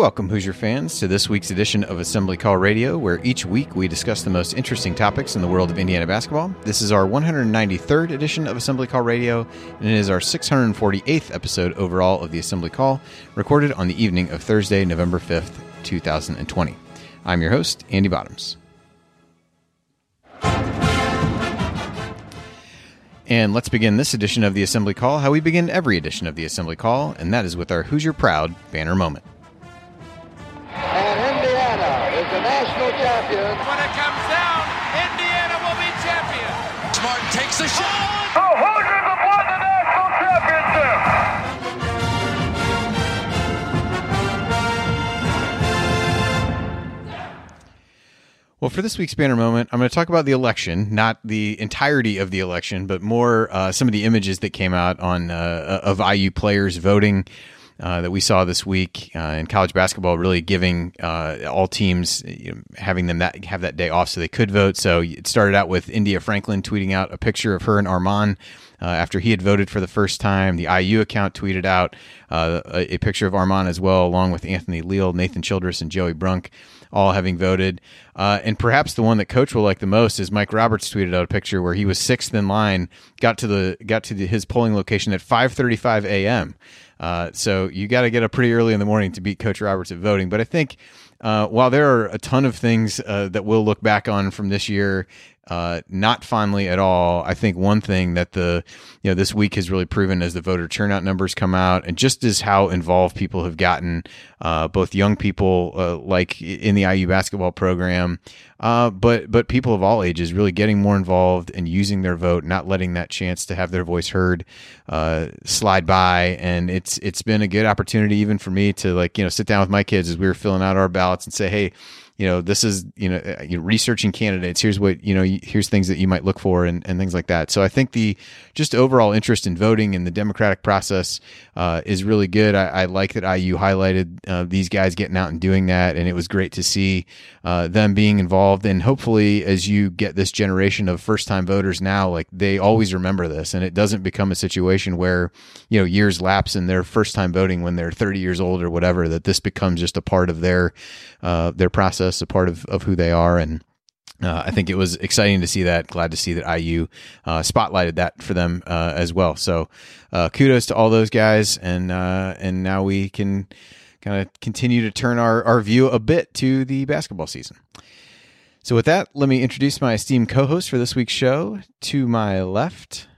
welcome, Hoosier fans, to this week's edition of Assembly Call Radio, where each week we discuss the most interesting topics in the world of Indiana basketball. This is our 193rd edition of Assembly Call Radio, and it is our 648th episode overall of the Assembly Call, recorded on the evening of Thursday, November 5th, 2020. I'm your host, Andy Bottoms. And let's begin this edition of the Assembly Call how we begin every edition of the Assembly Call, and that is with our Hoosier Proud banner moment. Well, for this week's banner moment, I'm going to talk about the election, not the entirety of the election, but more uh, some of the images that came out on uh, of IU players voting uh, that we saw this week uh, in college basketball, really giving uh, all teams you know, having them that have that day off so they could vote. So it started out with India Franklin tweeting out a picture of her and Armaan. Uh, after he had voted for the first time, the IU account tweeted out a, a picture of Armaan as well, along with Anthony Leal, Nathan Childress, and Joey Brunk, all having voted. Uh, and perhaps the one that Coach will like the most is Mike Roberts tweeted out a picture where he was sixth in line, got to the got to the, his polling location at 5:35 a.m. Uh, so you got to get up pretty early in the morning to beat Coach Roberts at voting. But I think uh, while there are a ton of things uh, that we'll look back on from this year, uh, not fondly at all. I think one thing that the you know this week has really proven as the voter turnout numbers come out, and just as how involved people have gotten, uh, both young people uh, like in the IU basketball program, uh, but but people of all ages really getting more involved and using their vote, not letting that chance to have their voice heard uh, slide by. And it's it's been a good opportunity even for me to like you know sit down with my kids as we were filling out our ballots and say, hey you know this is you know uh, you're researching candidates. Here's what you know here's things that you might look for and, and things like that. So i think the just overall interest in voting in the democratic process uh, is really good. I, I, like that iu highlighted uh, these guys getting out and doing that and it was great to see uh, them being involved. And hopefully as you get this generation of first time voters now like they always remember this. And it doesn't become a situation where you know years lapse in their first time voting when they're 30 years old or whatever that this becomes just a part of their uh, their process a part of, of who they are. And uh, I think it was exciting to see that. Glad to see that IU uh, spotlighted that for them uh, as well. So uh, kudos to all those guys, and uh, and now we can kind of continue to turn our, our view a bit to the basketball season. So with that, let me introduce my esteemed co-host for this week's show. To my left,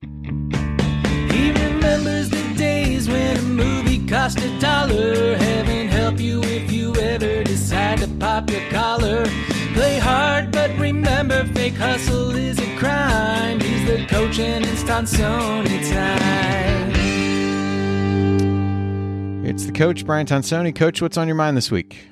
He remembers the days when a movie cost a dollar. Pop your collar. Play hard, but remember, fake hustle is a crime. He's the coach and it's Tonsoni time. it's the coach Brian Tonsoni. Coach, what's on your mind this week?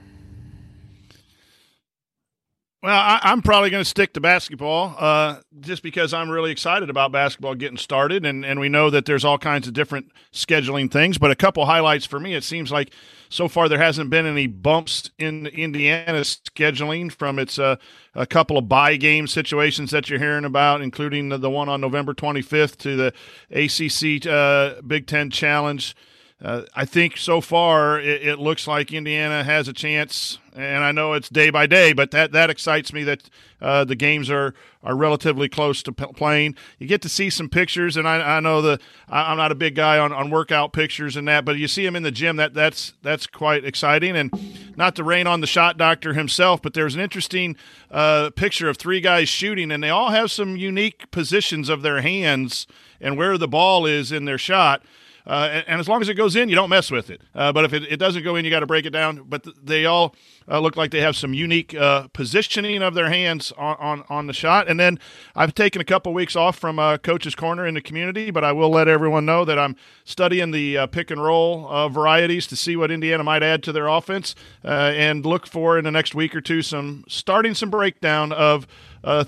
Well, I, I'm probably going to stick to basketball uh, just because I'm really excited about basketball getting started. And, and we know that there's all kinds of different scheduling things. But a couple highlights for me it seems like so far there hasn't been any bumps in Indiana's scheduling from its uh, a couple of buy game situations that you're hearing about, including the, the one on November 25th to the ACC uh, Big Ten Challenge. Uh, I think so far it, it, looks like Indiana has a chance, and I know it's day by day, but that, that excites me that uh, the games are, are relatively close to p- playing. You get to see some pictures, and I, I know the I, am not a big guy on, on workout pictures and that, but you see him in the gym. That that's that's quite exciting, and not to rain on the shot doctor himself, but there's an interesting uh, picture of three guys shooting, and they all have some unique positions of their hands and where the ball is in their shot. Uh, and, as long as it goes in, you don't mess with it. Uh, but if it, it, doesn't go in, you got to break it down. But th- they all uh, look like they have some unique uh, positioning of their hands on, on, on, the shot. And then I've taken a couple weeks off from uh, Coach's Corner in the community, but I will let everyone know that I'm studying the uh, pick and roll varieties to see what Indiana might add to their offense and look for in the next week or two some starting some breakdown of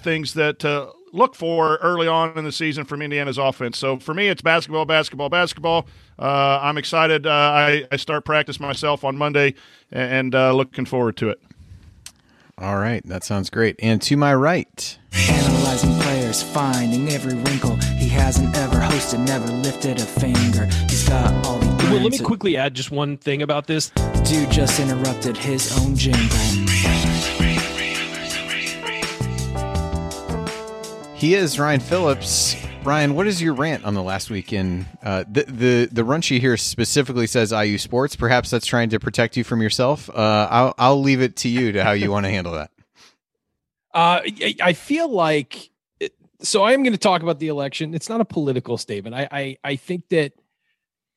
things that look for early on in the season from Indiana's offense. So for me, it's basketball, basketball, basketball. Uh, I'm excited. Uh, I, I, start practice myself on Monday and uh, looking forward to it. All right, that sounds great. And to my right, analyzing players, finding every wrinkle. He hasn't ever hosted, never lifted a finger. He's got all the Well, let me quickly add just one thing about this. Dude just interrupted his own jingle. He is Ryan Phillips. Ryan, what is your rant on the last weekend? Uh, the the the run here specifically says IU Sports. Perhaps that's trying to protect you from yourself. Uh, I'll I'll leave it to you to how you want to handle that. Uh, I, feel like so. I am going to talk about the election. It's not a political statement. I I, I think that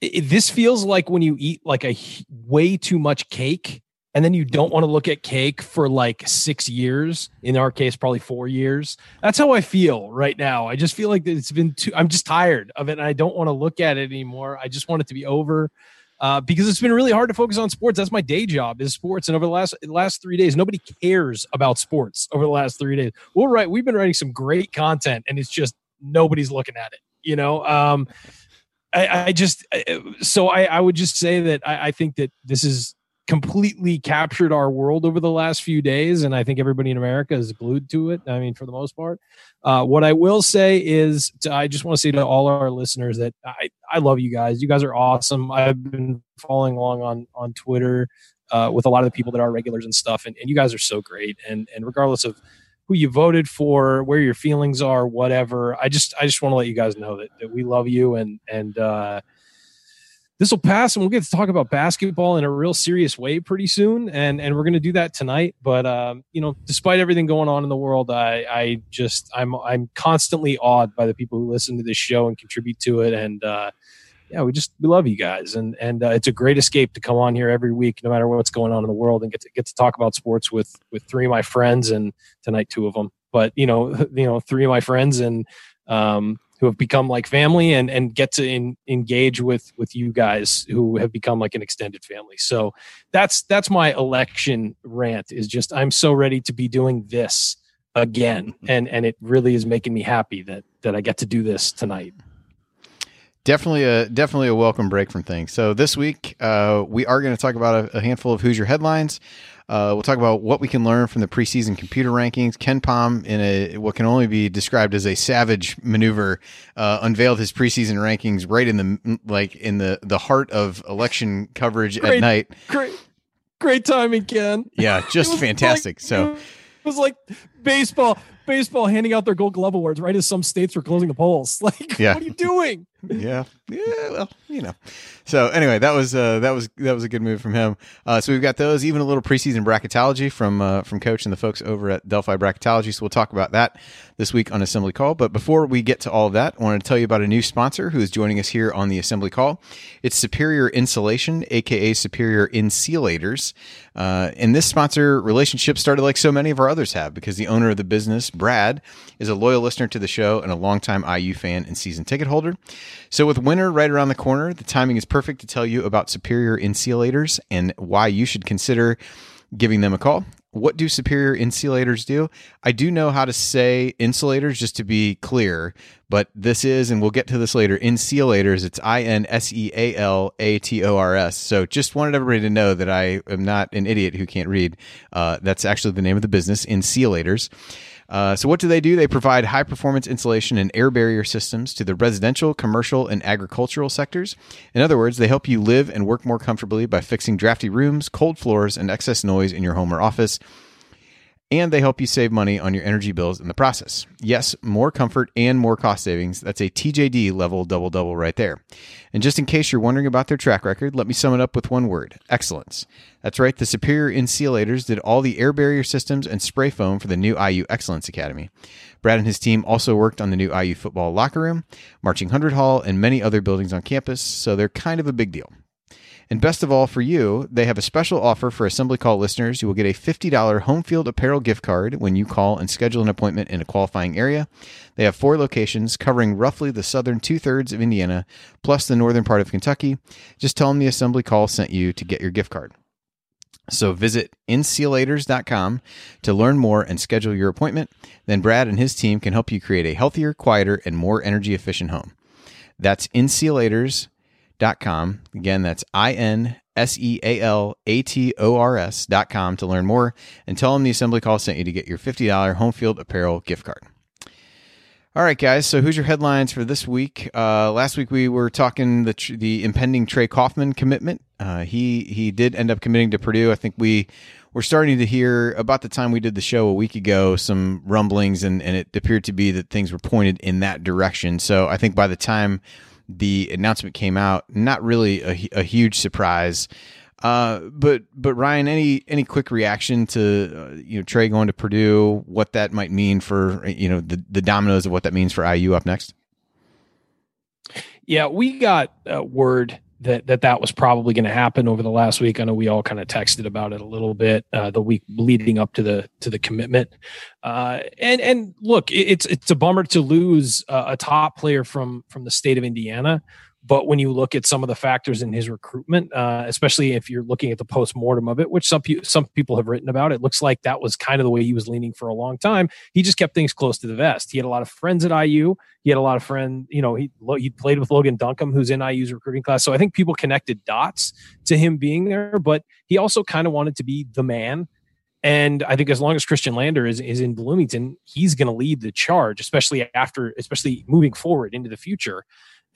i this feels like when you eat like a way too much cake, and then you don't want to look at cake for like six years. In our case, probably four years. That's how I feel right now. I just feel like it's been too. I'm just tired of it, and I don't want to look at it anymore. I just want it to be over. Uh, because it's been really hard to focus on sports. That's my day job is sports. And over the last last three days, nobody cares about sports. Over the last three days, we'll write. We've been writing some great content, and it's just nobody's looking at it. You know, um, I, I just so I, I would just say that I, I think that this is completely captured our world over the last few days, and I think everybody in America is glued to it. I mean, for the most part. Uh, what I will say is, to, I just want to say to all our listeners that I, I love you guys. You guys are awesome. I've been following along on on Twitter uh, with a lot of the people that are regulars and stuff, and, and you guys are so great. And and regardless of who you voted for, where your feelings are, whatever, I just I just want to let you guys know that, that we love you and and uh, this will pass and we'll get to talk about basketball in a real serious way pretty soon and and we're going to do that tonight. But um, you know despite everything going on in the world i i just i'm i'm constantly awed by the people who listen to this show and contribute to it and uh yeah we just we love you guys and and uh, it's a great escape to come on here every week no matter what's going on in the world and get to get to talk about sports with with three of my friends and tonight two of them but you know you know three of my friends and um who have become like family and and get to in, engage with with you guys who have become like an extended family so that's that's my election rant is just i'm so ready to be doing this again and and it really is making me happy that that i get to do this tonight Definitely a definitely a welcome break from things. So this week uh, we are going to talk about a, a handful of Hoosier headlines. Uh, we'll talk about what we can learn from the preseason computer rankings. KenPom, in a what can only be described as a savage maneuver, uh, unveiled his preseason rankings right in the like in the the heart of election coverage at night. great great timing ken Yeah, just fantastic. like- so it was like baseball baseball handing out their gold glove awards right as some states were closing the polls like Yeah. what are you doing yeah, yeah. Well, you know. So anyway, that was uh, that was that was a good move from him. Uh, so we've got those, even a little preseason bracketology from uh, from Coach and the folks over at Delphi Bracketology. So we'll talk about that this week on Assembly Call. But before we get to all of that, I wanted to tell you about a new sponsor who is joining us here on the Assembly Call. It's Superior Insulation, aka Superior Insealators. Uh, and this sponsor relationship started like so many of our others have because the owner of the business, Brad, is a loyal listener to the show and a longtime IU fan and season ticket holder. So, with winter right around the corner, the timing is perfect to tell you about Superior Insealators and why you should consider giving them a call. What do Superior Insealators do? I do know how to say insulators just to be clear, but this is, and we'll get to this later, Insealators. It's I N S E A L A T O R S. So just wanted everybody to know that I am not an idiot who can't read. Uh, that's actually the name of the business, Insealators. Uh, so, what do they do? They provide high performance insulation and air barrier systems to the residential, commercial, and agricultural sectors. In other words, they help you live and work more comfortably by fixing drafty rooms, cold floors, and excess noise in your home or office. And they help you save money on your energy bills in the process. Yes, more comfort and more cost savings. That's a TJD level double double right there. And just in case you're wondering about their track record, let me sum it up with one word excellence. That's right, the Superior Insealators did all the air barrier systems and spray foam for the new IU Excellence Academy. Brad and his team also worked on the new IU football locker room, Marching Hundred Hall, and many other buildings on campus, so they're kind of a big deal. And best of all, for you, they have a special offer for Assembly Call listeners. You will get a $50 home field apparel gift card when you call and schedule an appointment in a qualifying area. They have four locations covering roughly the southern two thirds of Indiana, plus the northern part of Kentucky. Just tell them the Assembly Call sent you to get your gift card. So visit insealators.com to learn more and schedule your appointment. Then Brad and his team can help you create a healthier, quieter, and more energy efficient home. That's insealators.com. Again, that's I N S E A L A T O R S.com to learn more and tell them the assembly call sent you to get your $50 home field apparel gift card. All right, guys. So, Hoosier headlines for this week? Uh, last week we were talking the tr- the impending Trey Kaufman commitment. Uh, he he did end up committing to Purdue. I think we were starting to hear about the time we did the show a week ago some rumblings, and and it appeared to be that things were pointed in that direction. So, I think by the time the announcement came out, not really a, a huge surprise. Uh, but but Ryan, any any quick reaction to uh, you know Trey going to Purdue? What that might mean for you know the the dominoes of what that means for IU up next? Yeah, we got uh, word that that that was probably going to happen over the last week. I know we all kind of texted about it a little bit uh, the week leading up to the to the commitment. Uh, and and look, it, it's it's a bummer to lose uh, a top player from from the state of Indiana. But when you look at some of the factors in his recruitment, uh, especially if you're looking at the post mortem of it, which some pe- some people have written about, it looks like that was kind of the way he was leaning for a long time. He just kept things close to the vest. He had a lot of friends at IU. He had a lot of friends. You know, he he played with Logan Duncombe, who's in IU's recruiting class. So I think people connected dots to him being there. But he also kind of wanted to be the man and I think as long as Khristian Lander is, is in Bloomington, he's going to lead the charge, especially after, especially moving forward into the future.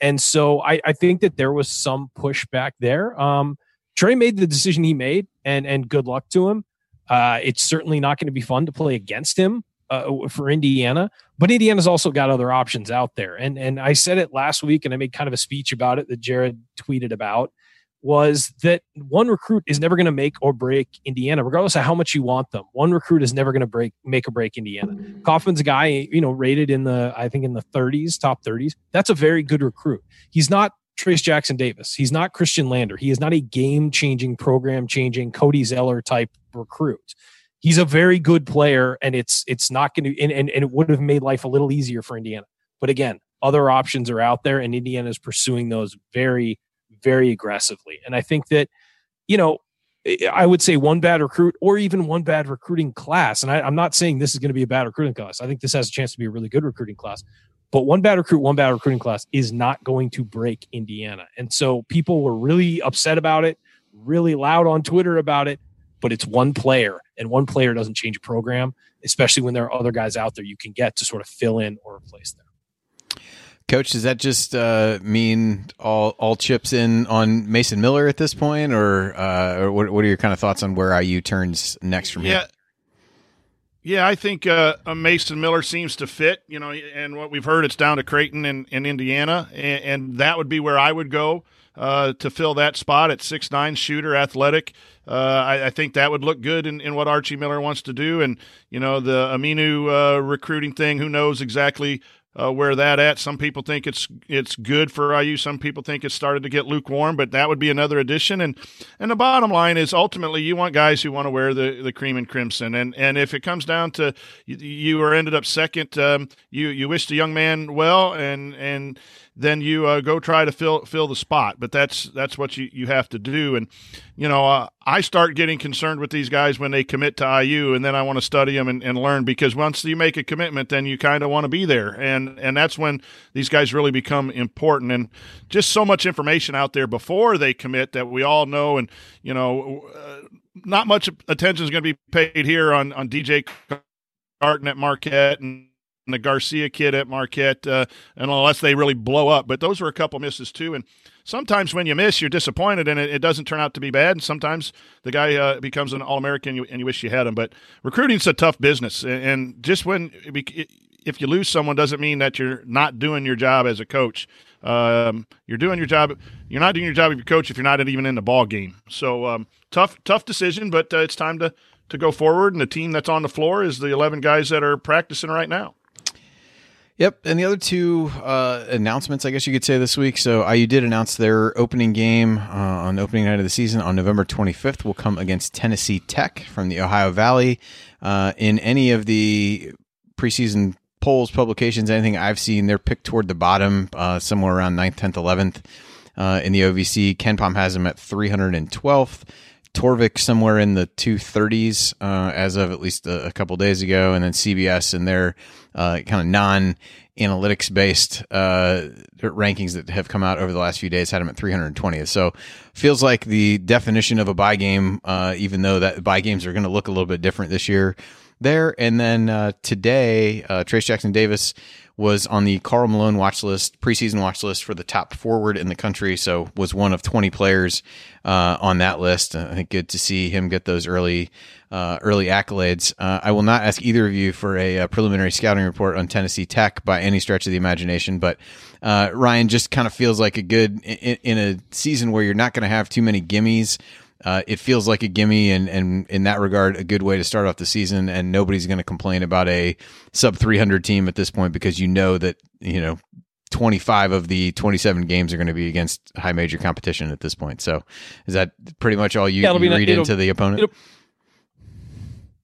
And so I, I think that there was some pushback there. Um, Trey made the decision he made, and and good luck to him. Uh, it's certainly not going to be fun to play against him uh, for Indiana, but Indiana's also got other options out there. And and I said it last week, and I made kind of a speech about it that Jared tweeted about was that one recruit is never going to make or break Indiana, regardless of how much you want them. One recruit is never going to break, make or break Indiana. Kaufman's a guy, you know, rated in the, I think in the 30s, top 30s. That's a very good recruit. He's not Trayce Jackson Davis. He's not Khristian Lander. He is not a game changing, program changing, Cody Zeller type recruit. He's a very good player, and it's it's not going to and, and, and it would have made life a little easier for Indiana. But again, other options are out there, and Indiana is pursuing those very very aggressively. And I think that, you know, I would say one bad recruit or even one bad recruiting class. And I, am not saying this is going to be a bad recruiting class. I think this has a chance to be a really good recruiting class. But one bad recruit, one bad recruiting class is not going to break Indiana. And so people were really upset about it, really loud on Twitter about it. But it's one player, and one player doesn't change a program, especially when there are other guys out there you can get to sort of fill in or replace them. Coach, does that just uh, mean all all chips in on Mason Miller at this point, or, uh, or what, what, are your kind of thoughts on where IU turns next from yeah. here? Yeah, I think uh, Mason Miller seems to fit. You know, and what we've heard, it's down to Creighton and, and Indiana, and, and, that would be where I would go uh, to fill that spot at six nine shooter, athletic. Uh, I, I, think that would look good in, in, what Archie Miller wants to do, and you know the Aminu uh, recruiting thing. Who knows exactly uh, where that at. Some people think it's it's good for IU. Some people think it's started to get lukewarm, but that would be another addition. And and the bottom line is ultimately you want guys who want to wear the, the cream and crimson. And and if it comes down to you, you are ended up second, um, you you wish the young man well, and and then you uh, go try to fill fill the spot. But that's that's what you, you have to do. And you know, uh, I start getting concerned with these guys when they commit to IU, and then I want to study them and, and learn because once you make a commitment, then you kind of want to be there, and and that's when these guys really become important. And just so much information out there before they commit that we all know, and you know, uh, not much attention is going to be paid here on on DJ Carton at Marquette and the Garcia kid at Marquette, uh, unless they really blow up. But those were a couple misses too. And sometimes when you miss, you're disappointed, and it, it doesn't turn out to be bad. And sometimes the guy uh, becomes an All American, and you wish you had him. But recruiting's a tough business, and just when if you lose someone, doesn't mean that you're not doing your job as a coach. Um, you're doing your job. You're not doing your job as your coach if you're not even in the ball game. So um, tough, tough decision, but uh, it's time to to go forward. And the team that's on the floor is the 11 guys that are practicing right now. Yep, and the other two uh, announcements, I guess you could say this week. So IU did announce their opening game uh, on opening night of the season on November 25th. Will come against Tennessee Tech from the Ohio Valley. Uh, in any of the preseason polls, publications, anything I've seen, they're picked toward the bottom, uh, somewhere around 9th, 10th, 11th uh, in the OVC. KenPom has them at 312th. Torvik somewhere in the 230s uh, as of at least a, a couple days ago, and then CBS and their uh, kind of non analytics based uh, rankings that have come out over the last few days had them at 320th. So feels like the definition of a buy game, uh, even though that buy games are going to look a little bit different this year. There. And then uh, today, uh, Trayce Jackson Davis was on the Karl Malone watch list, preseason watch list for the top forward in the country. So was one of 20 players uh, on that list. I think good to see him get those early uh, early accolades. Uh, I will not ask either of you for a, a, preliminary scouting report on Tennessee Tech by any stretch of the imagination, but uh, Ryan just kind of feels like a good in, in a season where you're not going to have too many gimmies uh, it feels like a gimme, and, and in that regard, a good way to start off the season. And nobody's going to complain about a sub 300 team at this point because you know that, you know, 25 of the 27 games are going to be against high major competition at this point. So is that pretty much all you, yeah, you read into the opponent?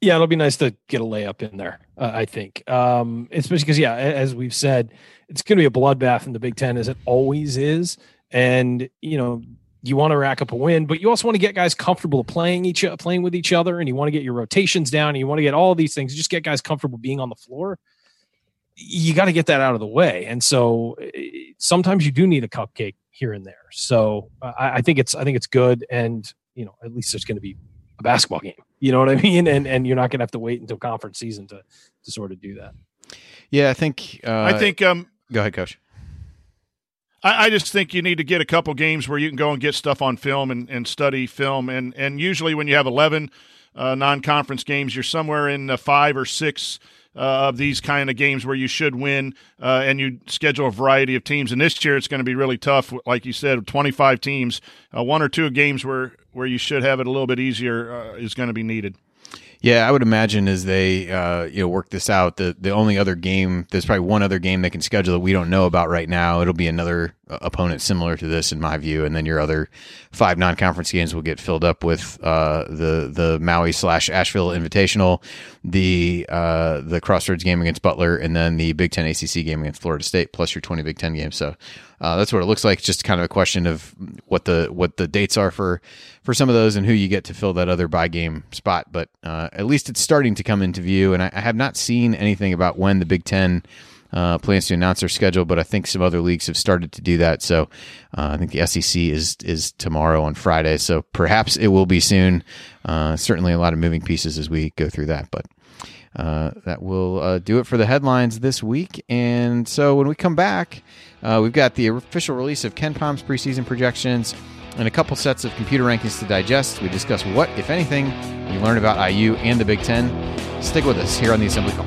yeah, it'll be nice to get a layup in there, uh, I think. Um, especially because, yeah, as we've said, it's going to be a bloodbath in the Big Ten as it always is. And, you know, you want to rack up a win, but you also want to get guys comfortable playing each playing with each other, and you want to get your rotations down, and you want to get all these things. Just get guys comfortable being on the floor. You got to get that out of the way, and so eh, sometimes you do need a cupcake here and there. So I, I think it's I think it's good, and you know at least there's going to be a basketball game. You know what I mean? And and you're not going to have to wait until conference season to to sort of do that. Yeah, I think. Uh, I think. Um, go ahead, coach. I, I, just think you need to get a couple games where you can go and get stuff on film and, and study film. And, and usually when you have 11 uh, non conference games, you're somewhere in five or six uh, of these kind of games where you should win, uh, and you schedule a variety of teams. And this year, it's going to be really tough. Like you said, 25 teams, uh, one or two games where where you should have it a little bit easier uh, is going to be needed. Yeah, I would imagine as they uh, you know work this out, the the only other game there's probably one other game they can schedule that we don't know about right now. It'll be another opponent similar to this in my view, and then your other five non conference games will get filled up with uh, the the Maui slash Asheville Invitational, the uh, the Crossroads game against Butler, and then the Big Ten ACC game against Florida State, plus your twenty Big Ten games. So uh, that's what it looks like. Just kind of a question of what the what the dates are for for some of those and who you get to fill that other by game spot. But uh, at least it's starting to come into view, and I, I, have not seen anything about when the Big Ten. Uh, plans to announce their schedule, but I think some other leagues have started to do that. So uh, I think the SEC is is tomorrow on Friday, so perhaps it will be soon. Uh, certainly, a lot of moving pieces as we go through that, but uh, that will uh, do it for the headlines this week. And so when we come back, uh, we've got the official release of KenPom's preseason projections and a couple sets of computer rankings to digest. We discuss what, if anything, we learn about IU and the Big Ten. Stick with us here on the Assembly Call.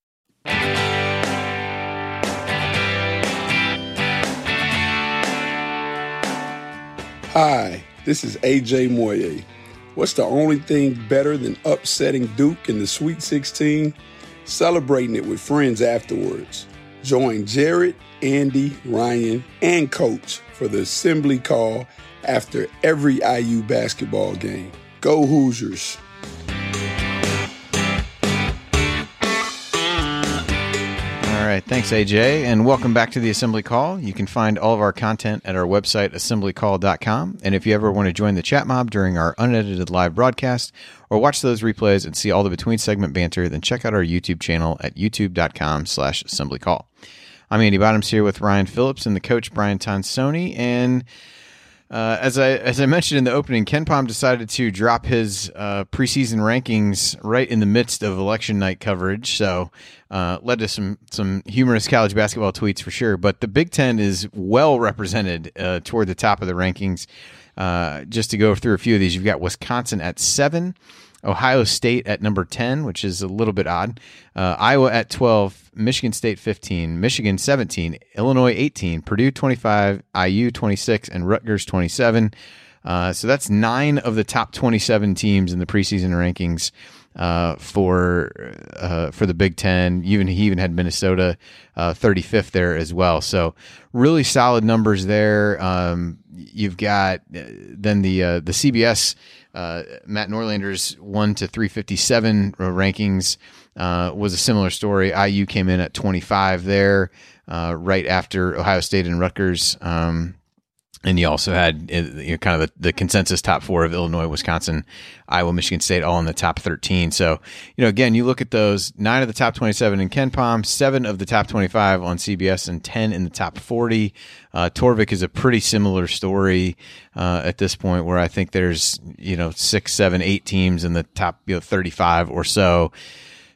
Hi, this is AJ Moye. What's the only thing better than upsetting Duke in the Sweet 16? Celebrating it with friends afterwards. Join Jared, Andy, Ryan, and Coach for the assembly call after every IU basketball game. Go Hoosiers! All right. Thanks, AJ. And welcome back to the Assembly Call. You can find all of our content at our website, assemblycall.com. And if you ever want to join the chat mob during our unedited live broadcast or watch those replays and see all the between segment banter, then check out our YouTube channel at youtube.com slash assemblycall. I'm Andy Bottoms here with Ryan Phillips and the coach, Brian Tonsoni. And uh, as I as I mentioned in the opening, KenPom decided to drop his uh, preseason rankings right in the midst of election night coverage, so uh, led to some some humorous college basketball tweets for sure. But the Big Ten is well represented uh, toward the top of the rankings. Uh, just to go through a few of these, you've got Wisconsin at seven. Ohio State at number 10, which is a little bit odd. Uh, Iowa at 12, Michigan State 15, Michigan 17, Illinois 18, Purdue 25, IU 26, and Rutgers 27. Uh, so that's nine of the top 27 teams in the preseason rankings uh, for uh, for the Big Ten. Even he even had Minnesota uh, 35th there as well. So really solid numbers there. Um, you've got uh, then the uh, the CBS uh, Matt Norlander's one to 357 rankings was a similar story. IU came in at 25 there, right after Ohio State and Rutgers. Um, and you also had uh, you know, kind of the, the, consensus top four of Illinois, Wisconsin, Iowa, Michigan State, all in the top 13. So, you know, again, you look at those nine of the top 27 in KenPom, seven of the top 25 on CBS, and 10 in the top 40. Uh, Torvik is a pretty similar story uh, at this point where I think there's, you know, six, seven, eight teams in the top you know, 35 or so.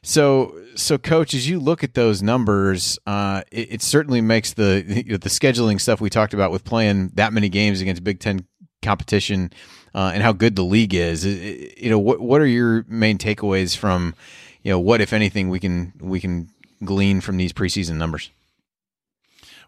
So, so coach, as you look at those numbers, uh, it, it, certainly makes the you know, the scheduling stuff we talked about with playing that many games against Big Ten competition uh, and how good the league is. You know, what what are your main takeaways from you know what, if anything, we can we can glean from these preseason numbers?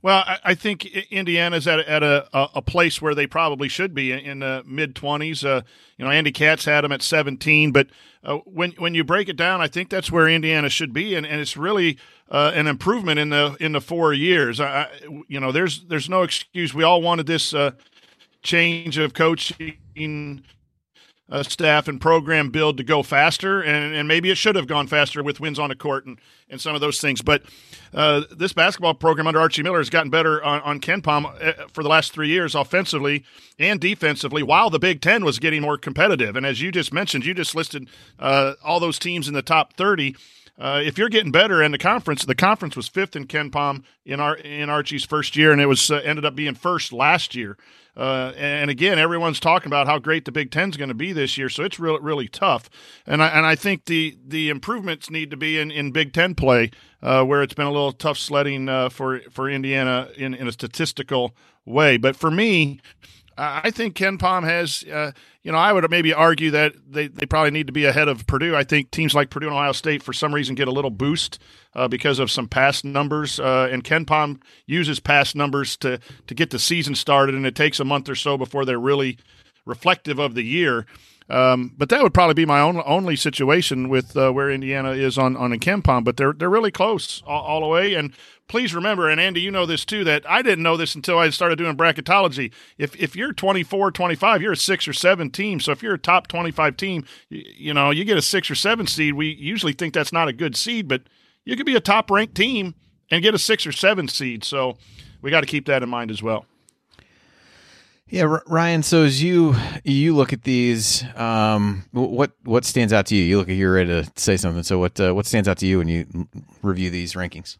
Well, I, I think Indiana's at, at a, a, place where they probably should be in the mid 20s. Uh, you know, Andy Katz had them at 17, but uh, when when you break it down, I think that's where Indiana should be, and, and it's really uh, an improvement in the in the four years. I, you know, there's there's no excuse. We all wanted this uh, change of coaching uh, staff and program build to go faster, and, and maybe it should have gone faster with wins on the court and, and some of those things. But uh, this basketball program under Archie Miller has gotten better on, on KenPom uh, for the last three years, offensively and defensively, while the Big Ten was getting more competitive. And as you just mentioned, you just listed uh, all those teams in the top 30. Uh, if you're getting better in the conference, the conference was fifth in KenPom in our in Archie's first year, and it was uh, ended up being first last year. Uh, and again, everyone's talking about how great the Big Ten's going to be this year, so it's really really tough. And I and I think the the improvements need to be in, in Big Ten play, uh, where it's been a little tough sledding uh, for for Indiana in, in a statistical way. But for me, I think KenPom has, uh, you know, I would maybe argue that they, they probably need to be ahead of Purdue. I think teams like Purdue and Ohio State, for some reason, get a little boost uh, because of some past numbers. Uh, and KenPom uses past numbers to, to get the season started, and it takes a month or so before they're really reflective of the year. Um, but that would probably be my own, only situation with uh, where Indiana is on on a KenPom. But they're they're really close all, all, the way. And please remember, and Andy, you know this too, that I didn't know this until I started doing bracketology. If if you're 24, 25, you're a six or seven team. So if you're a top 25 team, you, you know you get a six or seven seed. We usually think that's not a good seed, but you could be a top ranked team and get a six or seven seed. So we got to keep that in mind as well. Yeah, Ryan. So as you you look at these, um, what what stands out to you? You look at you're ready to say something. So what uh, what stands out to you when you review these rankings?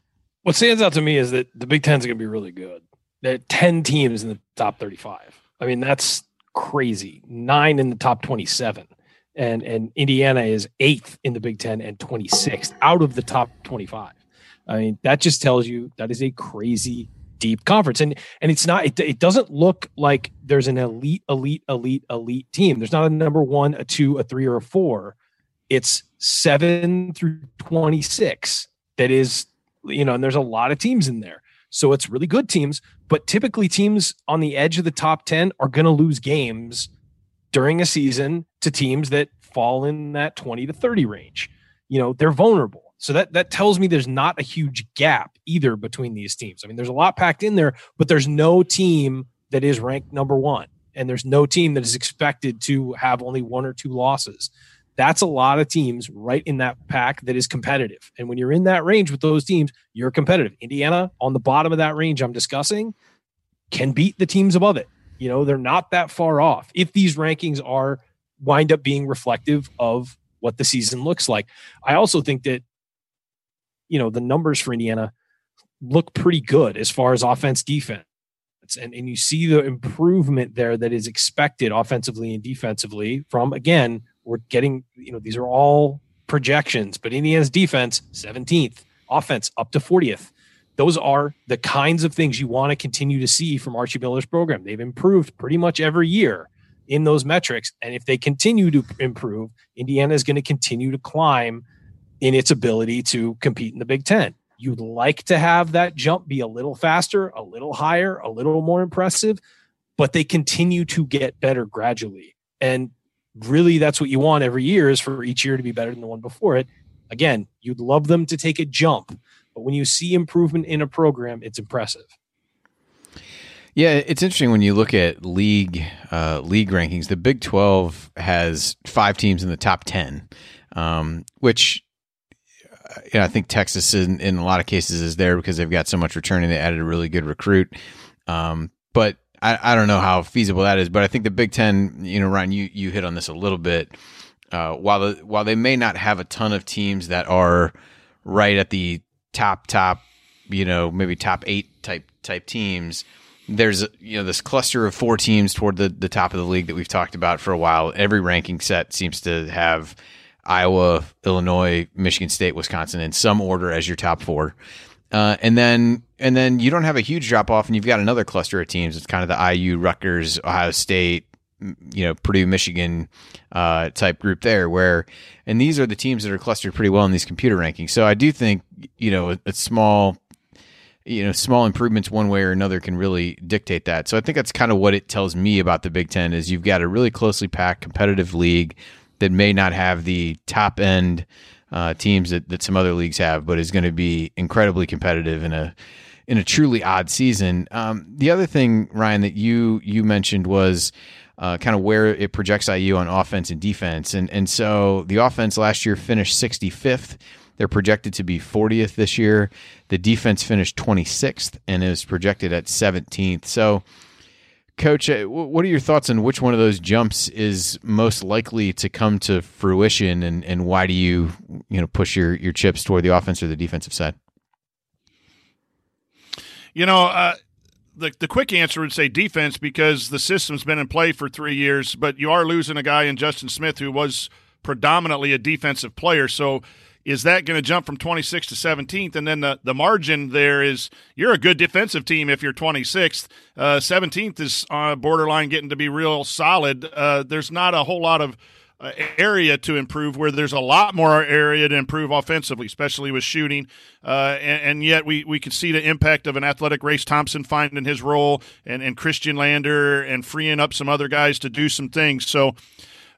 What stands out to me is that the Big Ten is going to be really good. Are ten teams in the top thirty-five. I mean, that's crazy. Nine in the top twenty-seven, and and Indiana is eighth in the Big Ten and twenty-sixth out of the top twenty-five. I mean, that just tells you that is a crazy deep conference and and it's not it, it doesn't look like there's an elite elite elite elite team there's not a number one a two a three or a four it's seven through 26 that is you know and there's a lot of teams in there so it's really good teams but typically teams on the edge of the top 10 are going to lose games during a season to teams that fall in that 20 to 30 range you know they're vulnerable so that that tells me there's not a huge gap either between these teams. I mean, there's a lot packed in there, but there's no team that is ranked number one, and there's no team that is expected to have only one or two losses. That's a lot of teams right in that pack that is competitive. And when you're in that range with those teams, you're competitive. Indiana on the bottom of that range I'm discussing can beat the teams above it. You know, they're not that far off if these rankings are wind up being reflective of what the season looks like. I also think that you know the numbers for Indiana look pretty good as far as offense defense and and you see the improvement there that is expected offensively and defensively from again we're getting you know these are all projections but Indiana's defense 17th offense up to 40th those are the kinds of things you want to continue to see from Archie Miller's program they've improved pretty much every year in those metrics and if they continue to improve Indiana is going to continue to climb in its ability to compete in the Big Ten. You'd like to have that jump be a little faster, a little higher, a little more impressive, but they continue to get better gradually. And really that's what you want every year is for each year to be better than the one before it. Again, you'd love them to take a jump, but when you see improvement in a program, it's impressive. Yeah, it's interesting when you look at league uh, league rankings. The Big Twelve has five teams in the top ten, um, which uh, you know, I think Texas in, in a lot of cases is there because they've got so much returning. They added a really good recruit, um, but I, I don't know how feasible that is. But I think the Big Ten, you know, Ryan, you you hit on this a little bit. Uh, while the, while they may not have a ton of teams that are right at the top top, you know, maybe top eight type type teams there's you know this cluster of four teams toward the, the top of the league that we've talked about for a while. Every ranking set seems to have Iowa, Illinois, Michigan State, Wisconsin in some order as your top four. Uh, and then and then you don't have a huge drop off, and you've got another cluster of teams. It's kind of the IU, Rutgers, Ohio State, you know, Purdue, Michigan uh, type group there. Where and these are the teams that are clustered pretty well in these computer rankings. So I do think you know a, a small you know small improvements one way or another can really dictate that. So I think that's kind of what it tells me about the Big Ten is you've got a really closely packed competitive league that may not have the top end uh, teams that, that some other leagues have, but is going to be incredibly competitive in a in a truly odd season. Um, the other thing, Ryan, that you you mentioned was uh, kind of where it projects IU on offense and defense, and and so the offense last year finished 65th. They're projected to be 40th this year. The defense finished 26th and is projected at 17th. So, Coach, uh, what are your thoughts on which one of those jumps is most likely to come to fruition, and, and why do you you know push your, your chips toward the offense or the defensive side? You know, uh, the the quick answer would say defense because the system's been in play for three years, but you are losing a guy in Justin Smith who was predominantly a defensive player, so is that going to jump from 26th to 17th? And then the, the margin there is you're a good defensive team if you're 26th. Uh, 17th is uh, borderline getting to be real solid. Uh, there's not a whole lot of uh, area to improve where there's a lot more area to improve offensively, especially with shooting. Uh, and, and, yet we, we can see the impact of an athletic Race Thompson finding his role and, and Khristian Lander and freeing up some other guys to do some things. So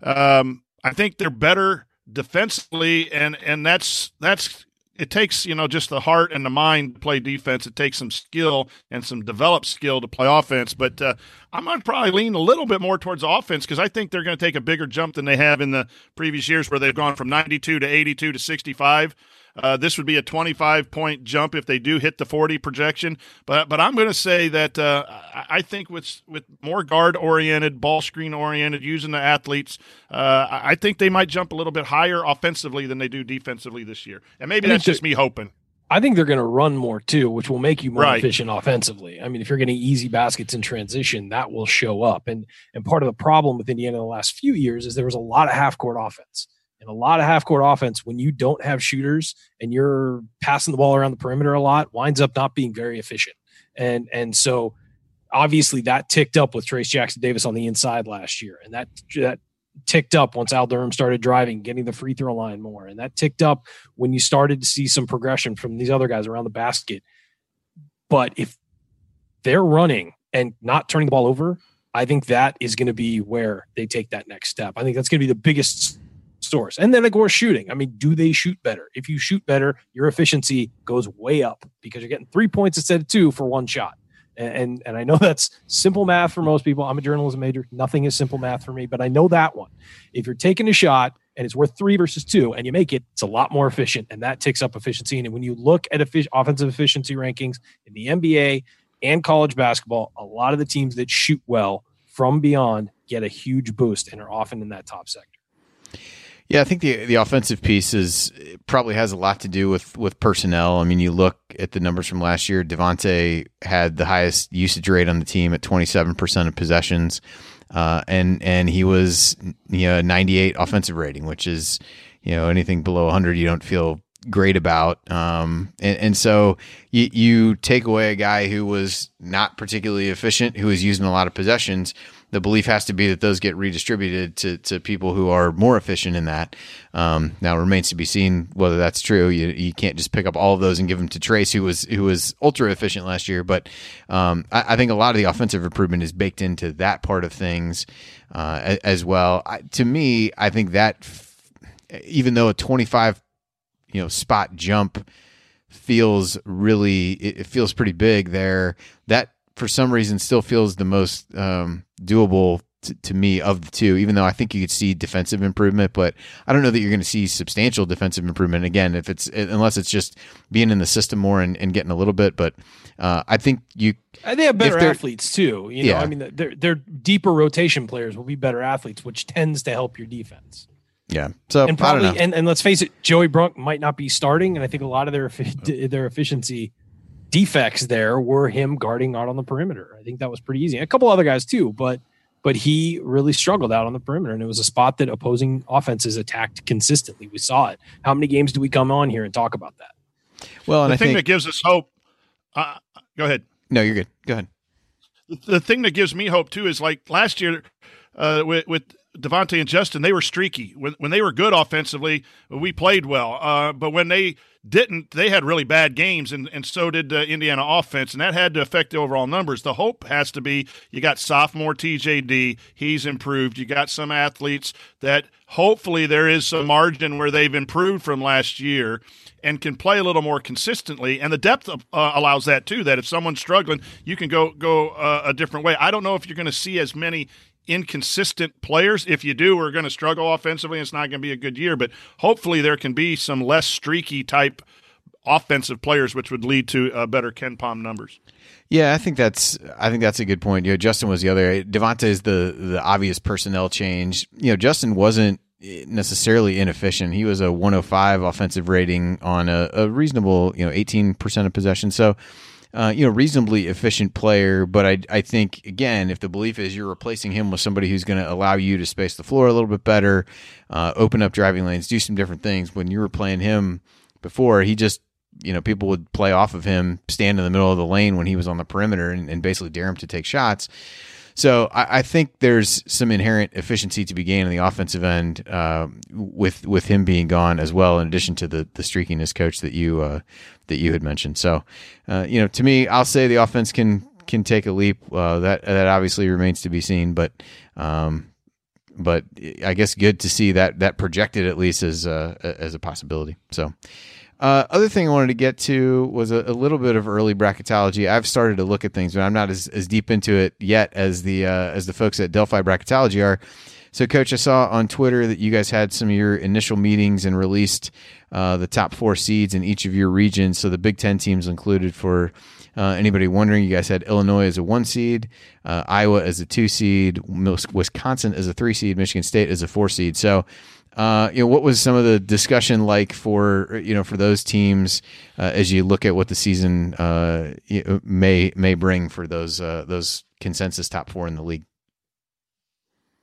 um, I think they're better defensively, and and that's that's it takes you know just the heart and the mind to play defense. It takes some skill and some developed skill to play offense. But uh, I'm going to probably lean a little bit more towards offense because I think they're going to take a bigger jump than they have in the previous years, where they've gone from 92 to 82 to 65. Uh, this would be a 25 point jump if they do hit the 40 projection. But but I'm going to say that uh, I think with with more guard oriented, ball screen oriented, using the athletes, uh, I think they might jump a little bit higher offensively than they do defensively this year. And maybe that's just me hoping. I think they're going to run more too, which will make you more right. efficient offensively. I mean, if you're getting easy baskets in transition, that will show up. And and part of the problem with Indiana in the last few years is there was a lot of half court offense and a lot of half court offense when you don't have shooters and you're passing the ball around the perimeter a lot winds up not being very efficient. And and so obviously that ticked up with Trayce Jackson Davis on the inside last year. And that that ticked up once Al Durham started driving getting the free throw line more. And that ticked up when you started to see some progression from these other guys around the basket. But if they're running and not turning the ball over I think that is going to be where they take that next step. I think that's going to be the biggest source. And then, of course, shooting. I mean, do they shoot better? If you shoot better, your efficiency goes way up because you're getting three points instead of two for one shot. And, and, and I know that's simple math for most people. I'm a journalism major. Nothing is simple math for me, but I know that one. If you're taking a shot and it's worth three versus two, and you make it, it's a lot more efficient, and that ticks up efficiency. And when you look at effic- offensive efficiency rankings in the NBA and college basketball, a lot of the teams that shoot well from beyond get a huge boost and are often in that top sector. Yeah, I think the the offensive piece is probably has a lot to do with with personnel. I mean, you look at the numbers from last year. Devonte had the highest usage rate on the team at twenty seven percent of possessions, uh, and and he was you know ninety eight offensive rating, which is you know anything below hundred you don't feel great about. Um, and, and so you, you take away a guy who was not particularly efficient, who was using a lot of possessions the belief has to be that those get redistributed to, to people who are more efficient in that. Um, now it remains to be seen whether that's true. You, you can't just pick up all of those and give them to Trayce, who was who was ultra efficient last year. But um, I, I, think a lot of the offensive improvement is baked into that part of things uh, as well. I, to me, I think that even though a 25 you know spot jump feels really it, feels pretty big there that for some reason still feels the most um, doable to, to, me of the two even though i think you could see defensive improvement but i don't know that you're going to see substantial defensive improvement again if it's unless it's just being in the system more and, and getting a little bit but uh, i think you they have better athletes too you know yeah. i mean they're, they're deeper rotation players will be better athletes which tends to help your defense yeah. So and probably and, and let's face it, Joey Brunk might not be starting, and I think a lot of their their efficiency defects there were him guarding out on the perimeter. I think that was pretty easy. A couple other guys too, but but he really struggled out on the perimeter, and it was a spot that opposing offenses attacked consistently. We saw it. How many games do we come on here and talk about that? Well, and the I thing think, that gives us hope. Uh, go ahead. No, you're good. Go ahead. The, the thing that gives me hope too is like last year uh, with, with Devonte and Justin, they were streaky. When when they were good offensively, we played well. Uh, but when they didn't, they had really bad games, and, and so did the Indiana offense, and that had to affect the overall numbers. The hope has to be you got sophomore TJD, he's improved. You got some athletes that hopefully there is some margin where they've improved from last year and can play a little more consistently. And the depth of, uh, allows that too. That if someone's struggling, you can go go uh, a different way. I don't know if you're going to see as many inconsistent players. If you do, we're going to struggle offensively. It's not going to be a good year, but hopefully there can be some less streaky type offensive players, which would lead to uh, better KenPom numbers. Yeah, I think that's I think that's a good point. You know, Justin was the other. Devonte is the the obvious personnel change. You know, Justin wasn't necessarily inefficient. He was a 105 offensive rating on a, a reasonable, you know, 18% of possession. So uh, you know, reasonably efficient player. But I, I think again, if the belief is you're replacing him with somebody who's going to allow you to space the floor a little bit better, uh, open up driving lanes, do some different things. When you were playing him before, he just you know people would play off of him, stand in the middle of the lane when he was on the perimeter, and, and basically dare him to take shots. So I, I, think there's some inherent efficiency to be gained on the offensive end uh, with with him being gone as well, in addition to the the streakiness coach that you uh, that you had mentioned. So uh, you know, to me, I'll say the offense can can take a leap. Uh, that that obviously remains to be seen, but. Um, but I guess good to see that that projected at least as a, as a possibility. So, uh, other thing I wanted to get to was a, a, little bit of early bracketology. I've started to look at things, but I'm not as, as deep into it yet as the uh, as the folks at Delphi Bracketology are. So, Coach, I saw on Twitter that you guys had some of your initial meetings and released uh, the top four seeds in each of your regions. So, the Big Ten teams included. For uh, anybody wondering, you guys had Illinois as a one seed, uh, Iowa as a two seed, Wisconsin as a three seed, Michigan State as a four seed. So, uh, you know, what was some of the discussion like for you know for those teams uh, as you look at what the season uh, may may bring for those uh, those consensus top four in the league?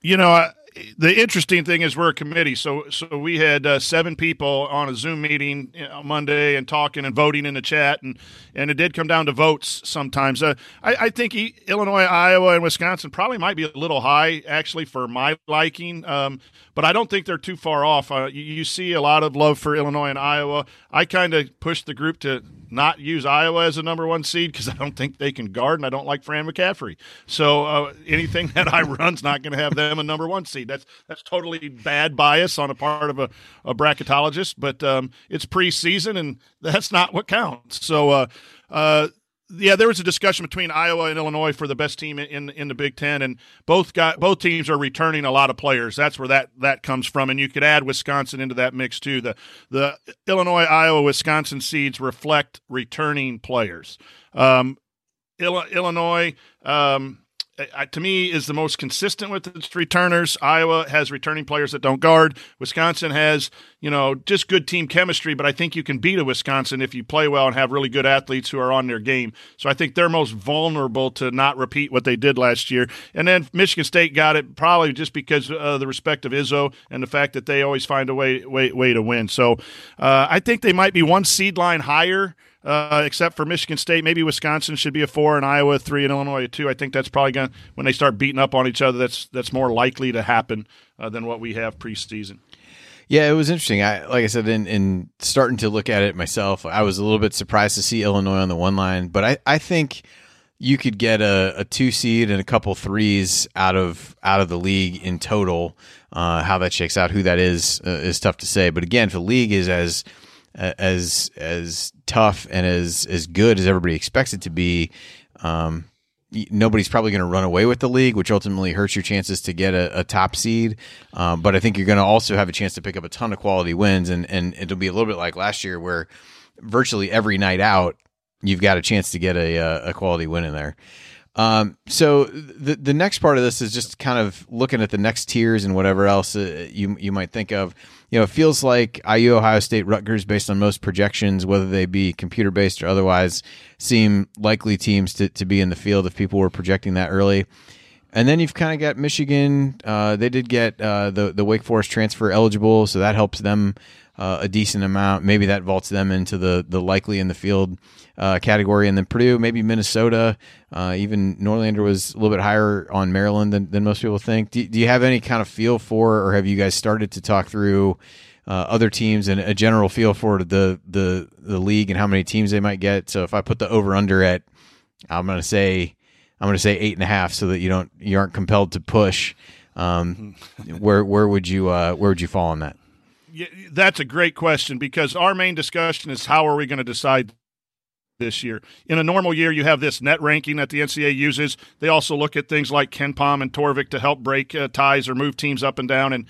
You know, the interesting thing is we're a committee, so so we had uh, seven people on a Zoom meeting on Monday and talking and voting in the chat, and and it did come down to votes sometimes. Uh, I, I, think Illinois, Iowa, and Wisconsin probably might be a little high actually for my liking, um, but I don't think they're too far off. Uh, you, you, see a lot of love for Illinois and Iowa. I kind of pushed the group to not use Iowa as a number one seed because I don't think they can guard, and I don't like Fran McCaffery. So uh, anything that I run's not going to have them a number one seed. That's that's totally bad bias on a part of a, a bracketologist, but um, it's preseason, and that's not what counts. So. Uh, uh, yeah, there was a discussion between Iowa and Illinois for the best team in in the Big Ten, and both got both teams are returning a lot of players. That's where that that comes from, and you could add Wisconsin into that mix too. The the Illinois, Iowa, Wisconsin seeds reflect returning players. Um, Illinois. Um, uh, to me is the most consistent with its returners. Iowa has returning players that don't guard. Wisconsin has, you know, just good team chemistry, but I think you can beat a Wisconsin if you play well and have really good athletes who are on their game. So I think they're most vulnerable to not repeat what they did last year. And then Michigan State got it probably just because of the respect of Izzo and the fact that they always find a way way way to win. So uh, I think they might be one seed line higher uh, except for Michigan State. Maybe Wisconsin should be a four, and Iowa three, and Illinois a two. I think that's probably going to when they start beating up on each other. That's that's more likely to happen uh, than what we have preseason. Yeah, it was interesting. I like I said, in, in starting to look at it myself, I was a little bit surprised to see Illinois on the one line, but I, I think you could get a, a two seed and a couple threes out of out of the league in total. Uh, how that shakes out, who that is, uh, is tough to say. But again, if the league is as as as tough and as as good as everybody expects it to be, um, nobody's probably going to run away with the league, which ultimately hurts your chances to get a, a top seed. Um, but I think you're going to also have a chance to pick up a ton of quality wins, and and it'll be a little bit like last year where virtually every night out you've got a chance to get a a quality win in there. Um, so the the next part of this is just kind of looking at the next tiers and whatever else uh, you you might think of. You know, it feels like IU, Ohio State, Rutgers, based on most projections, whether they be computer based or otherwise, seem likely teams to, to be in the field if people were projecting that early. And then you've kind of got Michigan. Uh, they did get uh, the the Wake Forest transfer eligible, so that helps them uh, a decent amount. Maybe that vaults them into the the likely in the field uh, category. And then Purdue, maybe Minnesota, uh, even Norlander was a little bit higher on Maryland than, than most people think. Do, do, you have any kind of feel for, or have you guys started to talk through uh, other teams and a general feel for the, the, the league and how many teams they might get? So if I put the over under at, I'm going to say, I'm going to say eight and a half so that you don't, you aren't compelled to push. Um, where, where would you, uh, where would you fall on that? That's a great question because our main discussion is how are we going to decide this year. In a normal year, you have this net ranking that the NCAA uses. They also look at things like KenPom and Torvik to help break uh, ties or move teams up and down. And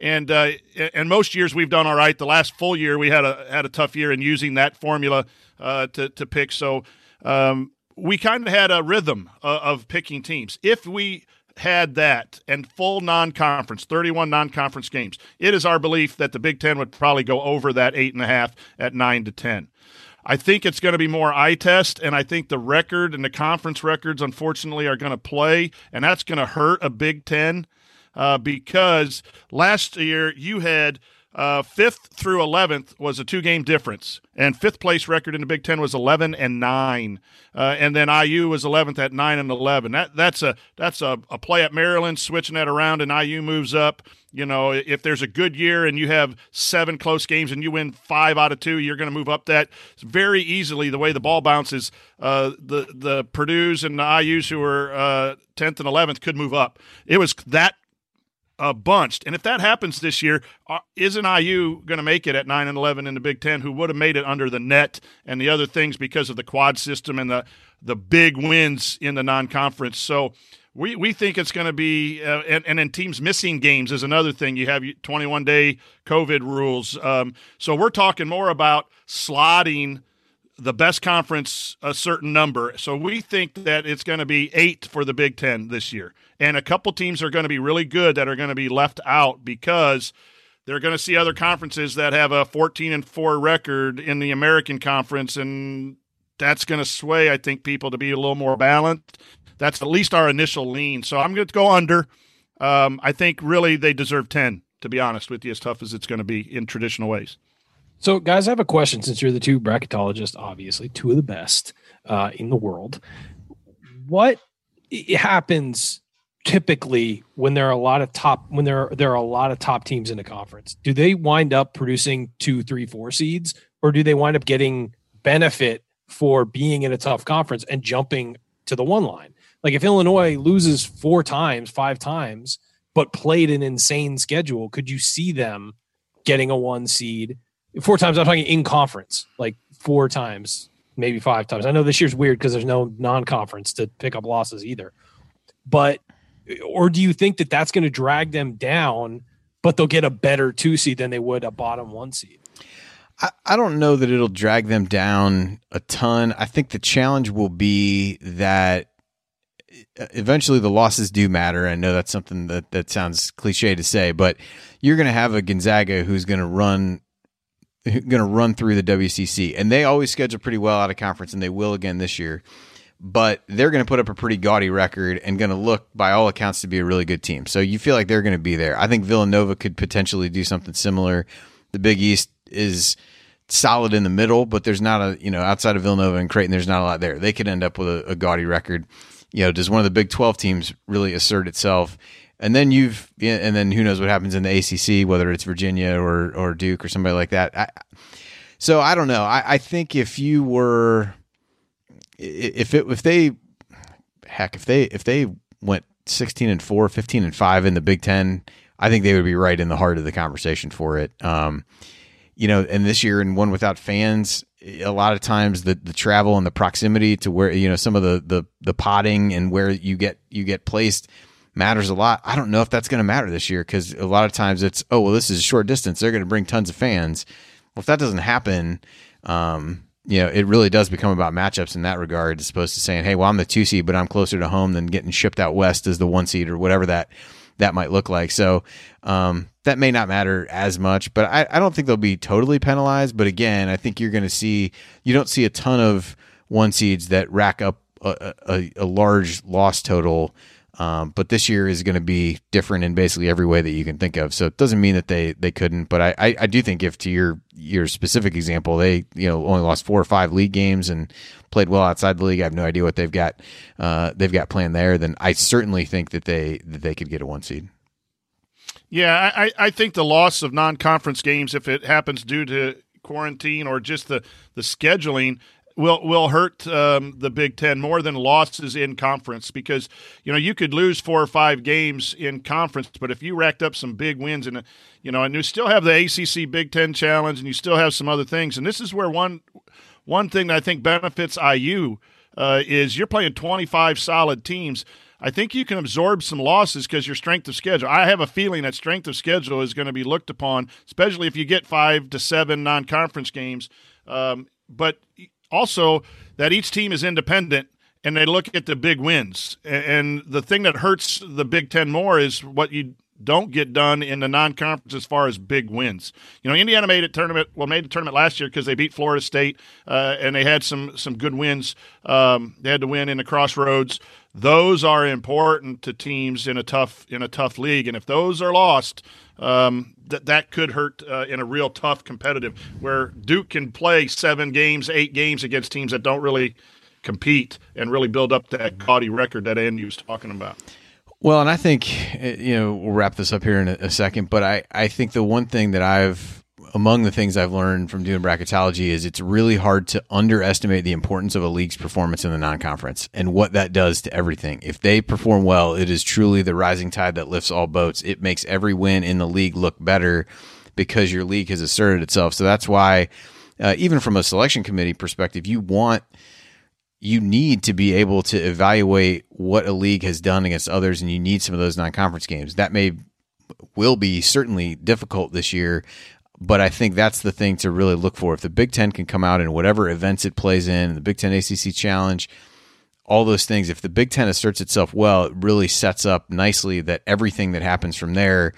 and uh, and most years we've done all right. The last full year we had a had a tough year in using that formula uh, to to pick. So um, we kind of had a rhythm uh, of picking teams. If we had that and full non-conference 31 non-conference games. It is our belief that the big ten would probably go over that eight and a half at nine to ten. I think it's going to be more eye test, and I think the record and the conference records, unfortunately, are going to play, and that's going to hurt a Big Ten uh, because last year you had uh, fifth through 11th was a two game difference, and fifth place record in the Big Ten was 11 and 9. Uh, and then IU was 11th at 9 and 11. That, that's a that's a, a play at Maryland, switching that around, and IU moves up. You know, if there's a good year and you have seven close games and you win five out of two, you're going to move up that very easily. The way the ball bounces, uh, the the Purdue's and the IU's who are uh, 10th and 11th could move up. It was that uh, bunched. And if that happens this year, uh, isn't IU going to make it at 9 and 11 in the Big Ten, who would have made it under the net and the other things because of the quad system and the, the big wins in the non conference? So we, we think it's going to be, uh, and, and then teams missing games is another thing. You have 21 day COVID rules. Um, so we're talking more about slotting the best conference a certain number. So we think that it's going to be eight for the Big Ten this year. And a couple teams are going to be really good that are going to be left out because they're going to see other conferences that have a 14 and 4 record in the American Conference. And that's going to sway, I think, people to be a little more balanced. That's at least our initial lean. So I'm going to go under. Um, I think really they deserve 10, to be honest with you, as tough as it's going to be in traditional ways. So, guys, I have a question since you're the two bracketologists, obviously, two of the best uh, in the world. What happens typically when there are a lot of top when there are, there are a lot of top teams in the conference? Do they wind up producing two, three, four seeds, or do they wind up getting benefit for being in a tough conference and jumping to the one line? Like if Illinois loses four times, five times, but played an insane schedule, could you see them getting a one seed? four times. I'm talking in conference, like four times, maybe five times. I know this year's weird because there's no non-conference to pick up losses either. But or do you think that that's going to drag them down, but they'll get a better two seed than they would a bottom one seed? I, don't know that it'll drag them down a ton. I think the challenge will be that uh, eventually the losses do matter. I know that's something that, that sounds cliche to say, but you're going to have a Gonzaga who's going to run going to run through the WCC, and they always schedule pretty well out of conference, and they will again this year. But they're going to put up a pretty gaudy record and going to look, by all accounts, to be a really good team. So you feel like they're going to be there. I think Villanova could potentially do something similar. The Big East is solid in the middle, but there's not a you know outside of Villanova and Creighton, there's not a lot there. They could end up with a, a gaudy record. You know, does one of the Big Twelve teams really assert itself? And then you've and then who knows what happens in the ACC, whether it's Virginia or or Duke or somebody like that. I, so I don't know. I, I think if you were if it if they heck if they if they went 16 and 4 15 and 5 in the big 10 i think they would be right in the heart of the conversation for it. Um, you know and this year in one without fans a lot of times the the travel and the proximity to where you know some of the the the podding and where you get you get placed matters a lot. I don't know if that's going to matter this year because a lot of times it's oh well this is a short distance. They're going to bring tons of fans. Well if that doesn't happen um, you know, it really does become about matchups in that regard, as opposed to saying, "Hey, well, I'm the two seed, but I'm closer to home than getting shipped out west as the one seed or whatever that that might look like." So um, that may not matter as much, but I, I don't think they'll be totally penalized. But again, I think you're going to see you don't see a ton of one seeds that rack up a, a, a large loss total um, but this year is going to be different in basically every way that you can think of. So it doesn't mean that they they couldn't, but I, I, I do think if to your your specific example, they you know only lost four or five league games and played well outside the league. I have no idea what they've got uh, they've got planned there. Then I certainly think that they that they could get a one seed. Yeah, I, I think the loss of non conference games, if it happens due to quarantine or just the the scheduling, will will hurt um, the Big Ten more than losses in conference because you know you could lose four or five games in conference, but if you racked up some big wins and you know and you still have the ACC Big Ten Challenge and you still have some other things, and this is where one one thing that I think benefits IU uh, is you're playing 25 solid teams. I think you can absorb some losses because your strength of schedule. I have a feeling that strength of schedule is going to be looked upon, especially if you get five to seven non-conference games. Um, but also that each team is independent and they look at the big wins. And the thing that hurts the Big Ten more is what you don't get done in the non-conference as far as big wins. You know, Indiana made it tournament. Well, made the tournament last year because they beat Florida State uh, and they had some some good wins. Um, they had to win in the Crossroads. Those are important to teams in a tough in a tough league, and if those are lost, um, that that could hurt uh, in a real tough competitive where Duke can play seven games, eight games against teams that don't really compete and really build up that gaudy record that Andy was talking about. Well, and I think eh, you know we'll wrap this up here in a, a second, but I I think the one thing that I've among the things I've learned from doing bracketology is it's really hard to underestimate the importance of a league's performance in the non-conference and what that does to everything. If they perform well, it is truly the rising tide that lifts all boats. It makes every win in the league look better because your league has asserted itself. So that's why, uh, even from a selection committee perspective, you want you need to be able to evaluate what a league has done against others, and you need some of those non-conference games. That may will be certainly difficult this year but I think that's the thing to really look for. If the Big Ten can come out in whatever events it plays in, the Big Ten ACC Challenge, all those things, if the Big Ten asserts itself well, it really sets up nicely that everything that happens from there,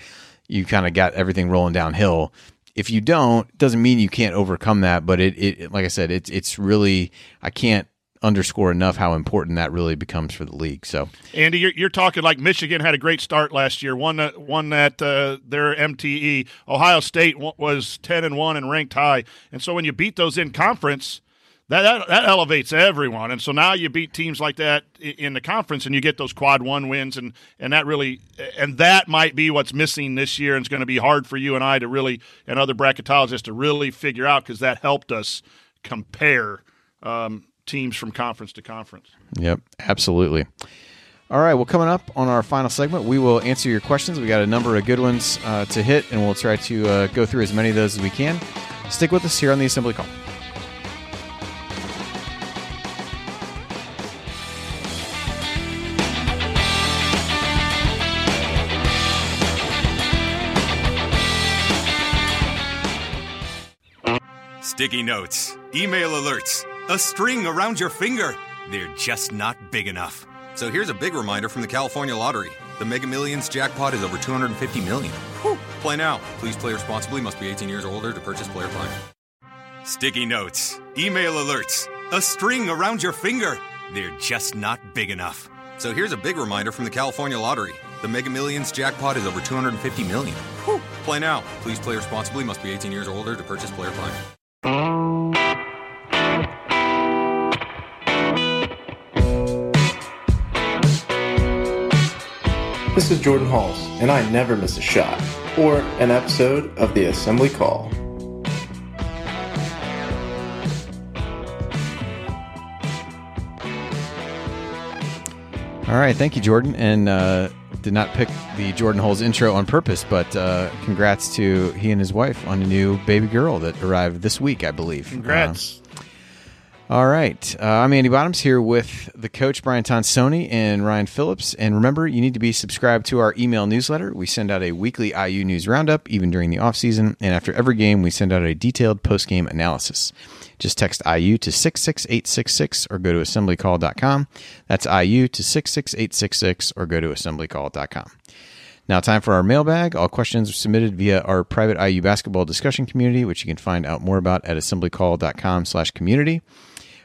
you kind of got everything rolling downhill. If you don't, doesn't mean you can't overcome that, but it, it like I said, it's it's really I can't underscore enough how important that really becomes for the league. So, Andy, you're, you're talking like Michigan had a great start last year, won that won that uh, their MTE. Ohio State was ten and one and ranked high, and so when you beat those in conference. That, that, that elevates everyone, and so now you beat teams like that in the conference, and you get those quad one wins, and and that really and that might be what's missing this year, and it's going to be hard for you and I to really and other bracketologists to really figure out because that helped us compare um, teams from conference to conference. Yep, absolutely. All right, well, coming up on our final segment, we will answer your questions. We got a number of good ones uh, to hit, and we'll try to uh, go through as many of those as we can. Stick with us here on the Assembly Call. Sticky notes, email alerts, a string around your finger. They're just not big enough. So here's a big reminder from the California Lottery. The Mega Millions jackpot is over 250 million. Whew. Play now. Please play responsibly. Must be 18 years or older to purchase player fine. Sticky notes, email alerts, a string around your finger. They're just not big enough. So here's a big reminder from the California Lottery. The Mega Millions jackpot is over 250 million. Whew. Play now. Please play responsibly. Must be 18 years or older to purchase player fine. This is Jordan Hulls, and I never miss a shot or an episode of the Assembly Call. All right, thank you, Jordan. And uh, did not pick the Jordan Hulls intro on purpose, but uh, congrats to he and his wife on a new baby girl that arrived this week, I believe. Congrats. Uh, all right, uh, I'm Andy Bottoms here with the coach Brian Tonsoni and Ryan Phillips. And remember, you need to be subscribed to our email newsletter. We send out a weekly IU news roundup, even during the off season. And after every game, we send out a detailed post game analysis. Just text IU to 66866 or go to assemblycall.com. That's IU to 66866 or go to assemblycall.com. Now, time for our mailbag. All questions are submitted via our private IU basketball discussion community, which you can find out more about at assemblycall.com slash community.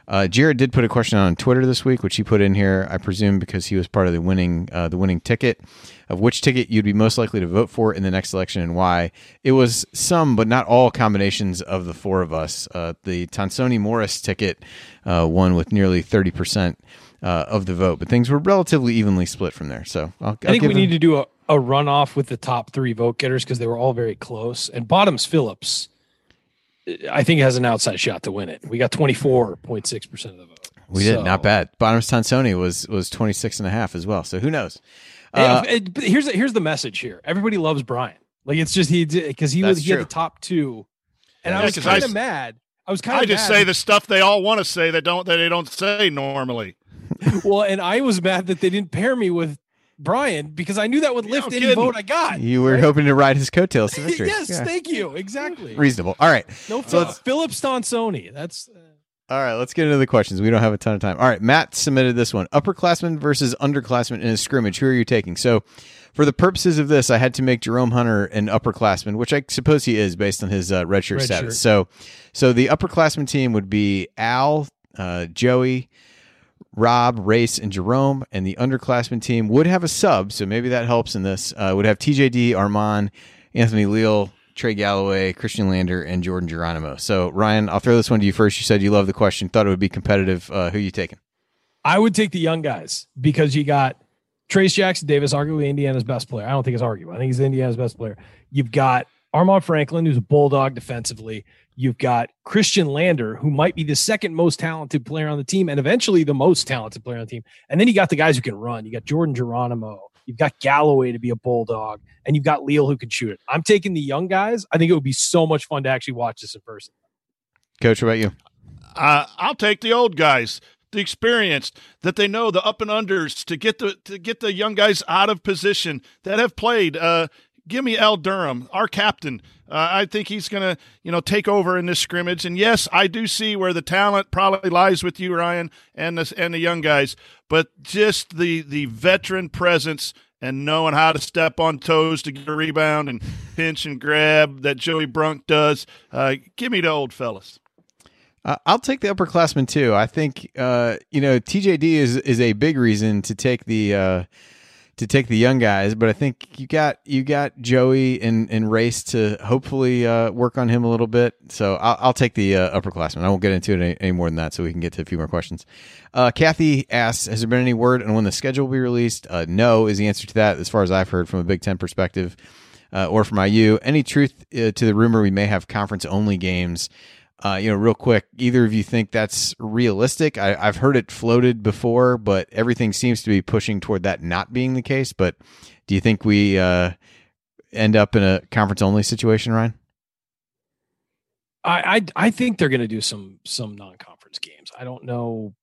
Uh, Jared did put a question on Twitter this week, which he put in here, I presume, because he was part of the winning uh, the winning ticket of which ticket you'd be most likely to vote for in the next election and why. It was some, but not all, combinations of the four of us. Uh, the Tonsoni Morris ticket uh, won with nearly thirty percent uh, of the vote, but things were relatively evenly split from there. So I'll, I'll I think we him- need to do a, a runoff with the top three vote getters because they were all very close. And Bottoms Phillips, I think, it has an outside shot to win it. We got 24.6% of the vote. We did not bad. Bottoms Tonsoni was was 26 and a half as well. So who knows? Hey, Uh, it- but here's here's the message here. Everybody loves Brian. Like it's just he did, because he was That's he had the top two, and Yeah, I was kind of mad. I was kind of. Mad. I just mad. say the stuff they all want to say that don't that they don't say normally. well, and I was mad that they didn't pair me with Brian because I knew that would lift I'm any kidding. vote I got. you were right? hoping to ride his coattails to victory. yes, Yeah. thank you. Exactly. Reasonable. All right. No, So Phil- let's- Phillips Tonsoni. That's uh, All right, let's get into the questions. We don't have a ton of time. All right, Matt submitted this one. Upperclassmen versus underclassmen in a scrimmage. Who are you taking? So, for the purposes of this, I had to make Jerome Hunter an upperclassman, which I suppose he is based on his uh, redshirt Red status. shirt. So, so the upperclassman team would be Al, uh, Joey, Rob, Race, and Jerome, and the underclassmen team would have a sub. So maybe that helps in this. Uh, would have TJD, Armaan, Anthony Leal, Trey Galloway, Khristian Lander, and Jordan Geronimo. So Ryan, I'll throw this one to you first. You said you love the question, thought it would be competitive. Uh, who you taking? I would take the young guys because you got Trayce Jackson Davis, arguably Indiana's best player. I don't think it's arguable. I think he's Indiana's best player. You've got Armaan Franklin, who's a bulldog defensively. You've got Khristian Lander, who might be the second most talented player on the team and eventually the most talented player on the team. And then you got the guys who can run. You got Jordan Geronimo. You've got Galloway to be a bulldog, and you've got Leal who can shoot it. I'm taking the young guys. I think it would be so much fun to actually watch this in person. Coach, what about you? Uh, I'll take the old guys, the experienced, that they know the up and unders to get the to get the young guys out of position that have played. Uh, give me Al Durham, our captain. Uh, I think he's going to, you know, take over in this scrimmage. And yes, I do see where the talent probably lies with you, Ryan, and the and the young guys. But just the the veteran presence and knowing how to step on toes to get a rebound and pinch and grab that Joey Brunk does. Uh, give me the old fellas. Uh, I'll take the upperclassmen too. I think uh, you know TJD is is a big reason to take the uh, to take the young guys, but I think you got you got Joey and, and Race to hopefully uh, work on him a little bit. So I'll, I'll take the uh, upperclassmen. I won't get into it any, any more than that, so we can get to a few more questions. Uh, Kathy asks, "Has there been any word on when the schedule will be released?" Uh, no, is the answer to that, as far as I've heard from a Big Ten perspective, uh, or from IU. Any truth uh, to the rumor we may have conference only games? Uh, you know, real quick, either of you think that's realistic? I, I've heard it floated before, but everything seems to be pushing toward that not being the case. But do you think we uh, end up in a conference only situation, Ryan? I I, I think they're going to do some some non conference games. I don't know.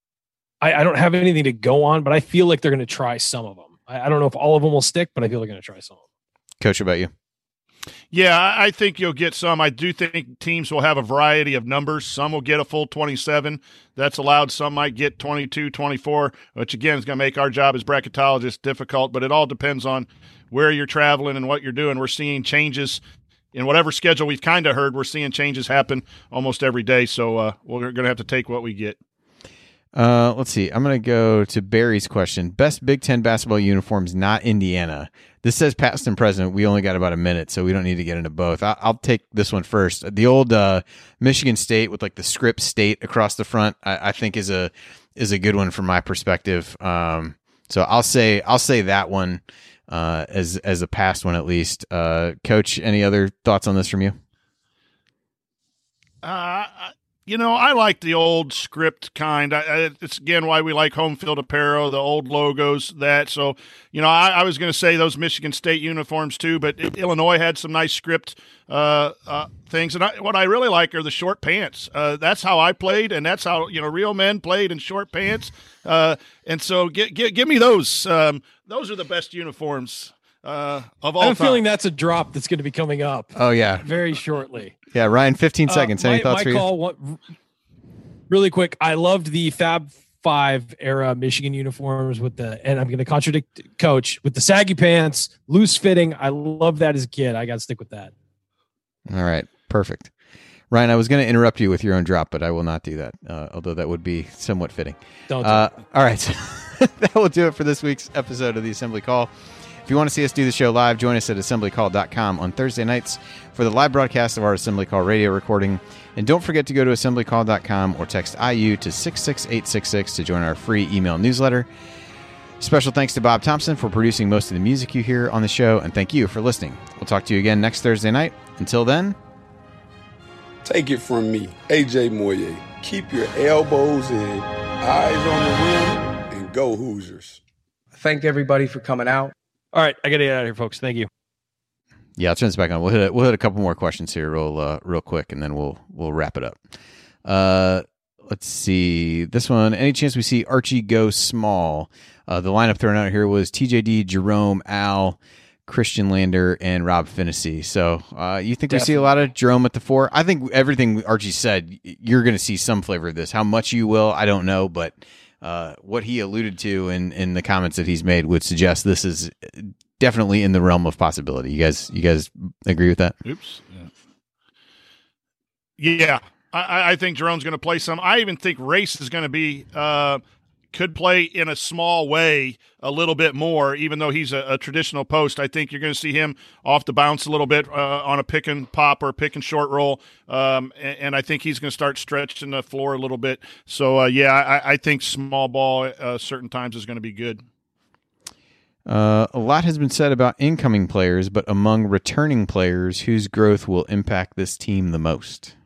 I, I don't have anything to go on, but I feel like they're going to try some of them. I, I don't know if all of them will stick, but I feel like they're going to try some of them. Coach, about you? Yeah, I think you'll get some. I do think teams will have a variety of numbers. Some will get a full 27. That's allowed. Some might get 22, 24, which again is going to make our job as bracketologists difficult, but it all depends on where you're traveling and what you're doing. We're seeing changes in whatever schedule we've kind of heard. We're seeing changes happen almost every day. So uh, we're going to have to take what we get. Uh, let's see. I'm going to go to Barry's question. Best Big Ten basketball uniforms, not Indiana. This says past and present. We only got about a minute, so we don't need to get into both. I- I'll take this one first. The old uh, Michigan State with like the script state across the front, I, I think is a is a good one from my perspective. Um, so I'll say I'll say that one. uh, as as a past one at least. Uh, Coach, any other thoughts on this from you? Uh, you know, I like the old script kind. I, it's again why we like home field apparel, the old logos, that. So, you know, I, I was going to say those Michigan State uniforms too, but Illinois had some nice script uh, uh, things. And what I really like are the short pants. Uh, that's how I played, and that's how you know real men played in short pants. Uh, and so, get, get, give me those. Um, those are the best uniforms uh, of all. I'm time. feeling that's a drop that's going to be coming up Oh yeah, very shortly. yeah. Ryan, fifteen Uh, seconds. Any my, thoughts my for you? call, what, really quick. I loved the Fab Five era Michigan uniforms with the, and I'm going to contradict Coach with the saggy pants, loose fitting. I love that as a kid. I got to stick with that. All right, perfect. Ryan, I was going to interrupt you with your own drop, but I will not do that. Uh, although that would be somewhat fitting. Don't. do Uh, all right, that will do it for this week's episode of the Assembly Call. If you want to see us do the show live, join us at assemblycall.com on Thursday nights for the live broadcast of our Assembly Call radio recording. And don't forget to go to assemblycall.com or text IU to 66866 to join our free email newsletter. Special thanks to Bob Thompson for producing most of the music you hear on the show, and thank you for listening. We'll talk to you again next Thursday night. Until then, Take it from me, AJ Moye. Keep your elbows in, eyes on the rim and go Hoosiers. Thank everybody for coming out. All right, I got to get out of here, folks. Thank you. Yeah, I'll turn this back on. We'll hit we'll hit a couple more questions here real uh, real quick, and then we'll we'll wrap it up. Uh, let's see this one. Any chance we see Archie go small? Uh, the lineup thrown out here was TJD, Jerome, Al, Khristian Lander, and Rob Phinisee. So uh, you think we see a lot of Jerome at the four? I think everything Archie said, you're going to see some flavor of this. How much you will, I don't know, but uh, what he alluded to in, in the comments that he's made would suggest this is definitely in the realm of possibility. You guys, you guys agree with that? Oops. Yeah, yeah I, I think Jerome's going to play some. I even think Race is going to be uh, could play in a small way a little bit more, even though he's a, a traditional post. I think you're going to see him off the bounce a little bit uh, on a pick and pop or pick and short roll, um, and, and, I think he's going to start stretching the floor a little bit. So uh, yeah, I, I, think small ball uh, certain times is going to be good. Uh, a lot has been said about incoming players, but among returning players, whose growth will impact this team the most?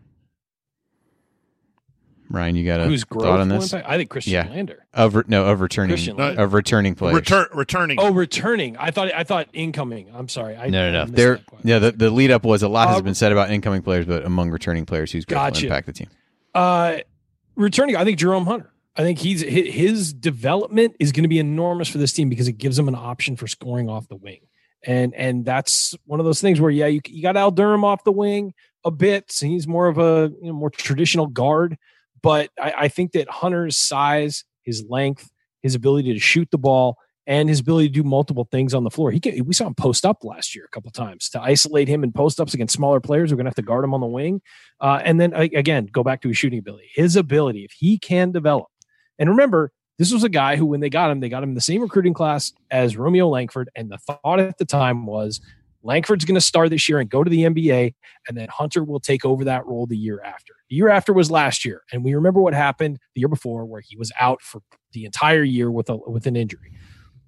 Ryan, you got a Whose growth thought on this? I think Khristian Yeah. Lander. Of re- no, of returning Khristian Lander. of returning players. Return, returning. Oh, returning. I thought. I thought incoming. I'm sorry. I, no, no, no. missed There, yeah. The, the lead up was a lot has Uh, been said about incoming players, but among returning players, whose growth Gotcha. will impact the team? Uh, returning, I think Jerome Hunter. I think he's his development is going to be enormous for this team because it gives them an option for scoring off the wing, and and that's one of those things where yeah, you you got Al Durham off the wing a bit. So he's more of a you know more traditional guard, but I, I think that Hunter's size, his length, his ability to shoot the ball, and his ability to do multiple things on the floor. He can, we saw him post up last year a couple times to isolate him in post ups against smaller players. We're going to have to guard him on the wing. Uh, and then again, go back to his shooting ability. His ability, if he can develop, and remember, this was a guy who, when they got him, they got him in the same recruiting class as Romeo Langford. And the thought at the time was Langford's going to start this year and go to the NBA, and then Hunter will take over that role the year after. The year after was last year, and we remember what happened the year before, where he was out for the entire year with a with an injury.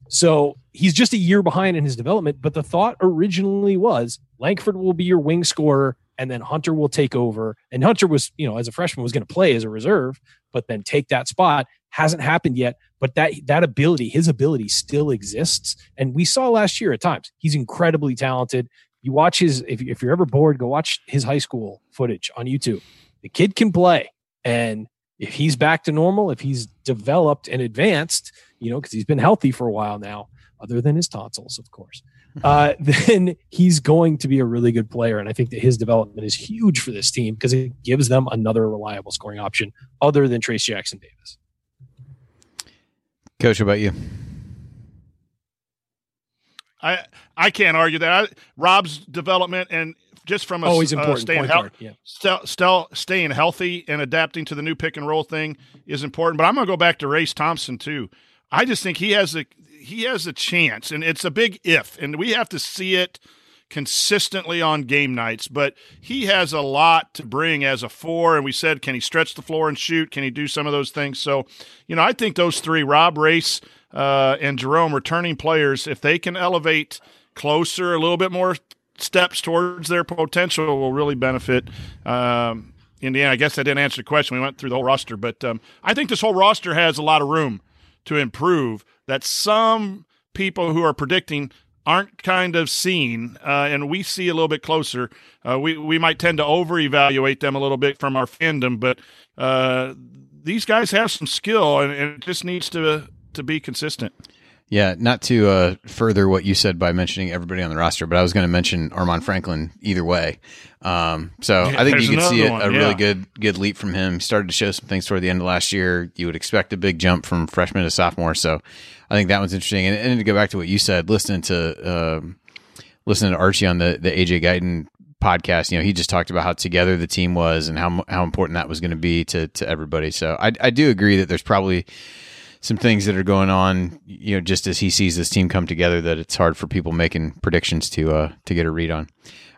So he's just a year behind in his development. But the thought originally was Langford will be your wing scorer, and then Hunter will take over. And Hunter was, you know, as a freshman, was going to play as a reserve, but then take that spot. Hasn't happened yet, but that that ability, his ability, still exists. And we saw last year at times he's incredibly talented. You watch his if, if you're ever bored, go watch his high school footage on YouTube. The kid can play, and if he's back to normal, if he's developed and advanced, you know, because he's been healthy for a while now, other than his tonsils, of course, uh, then he's going to be a really good player. And I think that his development is huge for this team because it gives them another reliable scoring option other than Trayce Jackson Davis. Coach, what about you? I I can't argue that. I, Rob's development and just from a Always uh, important. staying point healthy, guard. Yeah. still, still staying healthy and adapting to the new pick and roll thing is important. But I'm going to go back to Race Thompson too. I just think he has a he has a chance, and it's a big if, and we have to see it consistently on game nights, but he has a lot to bring as a four. And we said, can he stretch the floor and shoot? Can he do some of those things? So, you know, I think those three, Rob Race uh, and Jerome, returning players, if they can elevate closer, a little bit more steps towards their potential, will really benefit. Um, Indiana, I guess I didn't answer the question. We went through the whole roster, but um, I think this whole roster has a lot of room to improve. That some people who are predicting aren't kind of seen, uh, and we see a little bit closer. Uh, we we might tend to over evaluate them a little bit from our fandom, but uh, these guys have some skill, and, and, it just needs to to be consistent. Yeah, not to uh, further what you said by mentioning everybody on the roster, but I was going to mention Armaan Franklin either way. Um, so I think you could see a, a one, really good good leap from him. He started to show some things toward the end of last year. You would expect a big jump from freshman to sophomore. So I think that one's interesting. And, and to go back to what you said, listening to um, listening to Archie on the the AJ Guyton podcast, you know, he just talked about how together the team was and how how important that was going to be to to everybody. So I I do agree that there's probably some things that are going on, you know, just as he sees this team come together, that it's hard for people making predictions to uh to get a read on.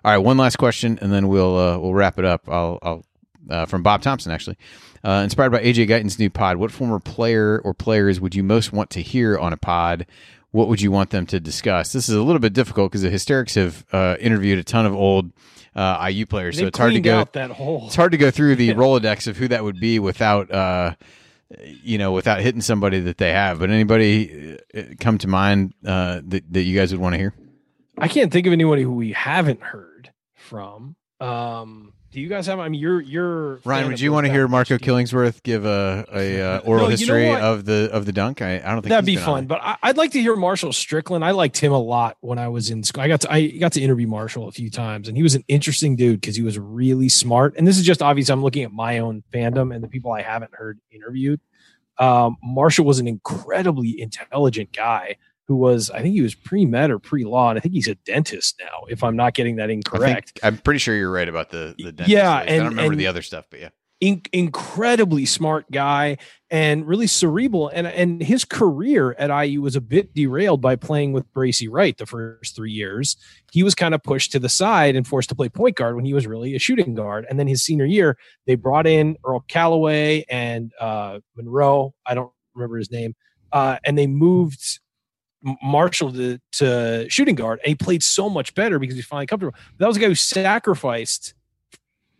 All right, one last question, and then we'll uh, we'll wrap it up. I'll, I'll uh, from Bob Thompson actually, uh, inspired by AJ Guyton's new pod. What former player or players would you most want to hear on a pod? What would you want them to discuss? This is a little bit difficult because the Hysterics have uh, interviewed a ton of old uh, IU players, so it's hard to go. that whole. It's hard to go through the Rolodex of who that would be without, uh, you know, without hitting somebody that they have. But anybody uh, come to mind uh, that that you guys would want to hear? I can't think of anybody who we haven't heard from. Um, do you guys have? I mean, you're you're Ryan, would you want to hear. Marco Killingsworth give a, a uh, oral No, you know history of the of the dunk? I, I don't think That'd be fun, but I, I'd like to hear Marshall Strickland. I liked him a lot when I was in school. I got to I got to interview Marshall a few times, and he was an interesting dude because he was really smart. And this is just obvious. I'm looking at my own fandom and the people I haven't heard interviewed. Um, Marshall was an incredibly intelligent guy who was, I think he was pre med or pre law, and I think he's a dentist now. If I'm not getting that I incorrect. I'm pretty sure you're right about the the dentist Yeah, days. I and- don't remember and- the other stuff, but yeah. in- incredibly smart guy and really cerebral. And and his career at IU was a bit derailed by playing with Bracy Wright the first three years. He was kind of pushed to the side and forced to play point guard when he was really a shooting guard. And then his senior year, they brought in Earl Calloway and uh, Monroe. I don't remember his name. Uh, and they moved Marshall to, to shooting guard, and he played so much better because he's finally comfortable. That was a guy who sacrificed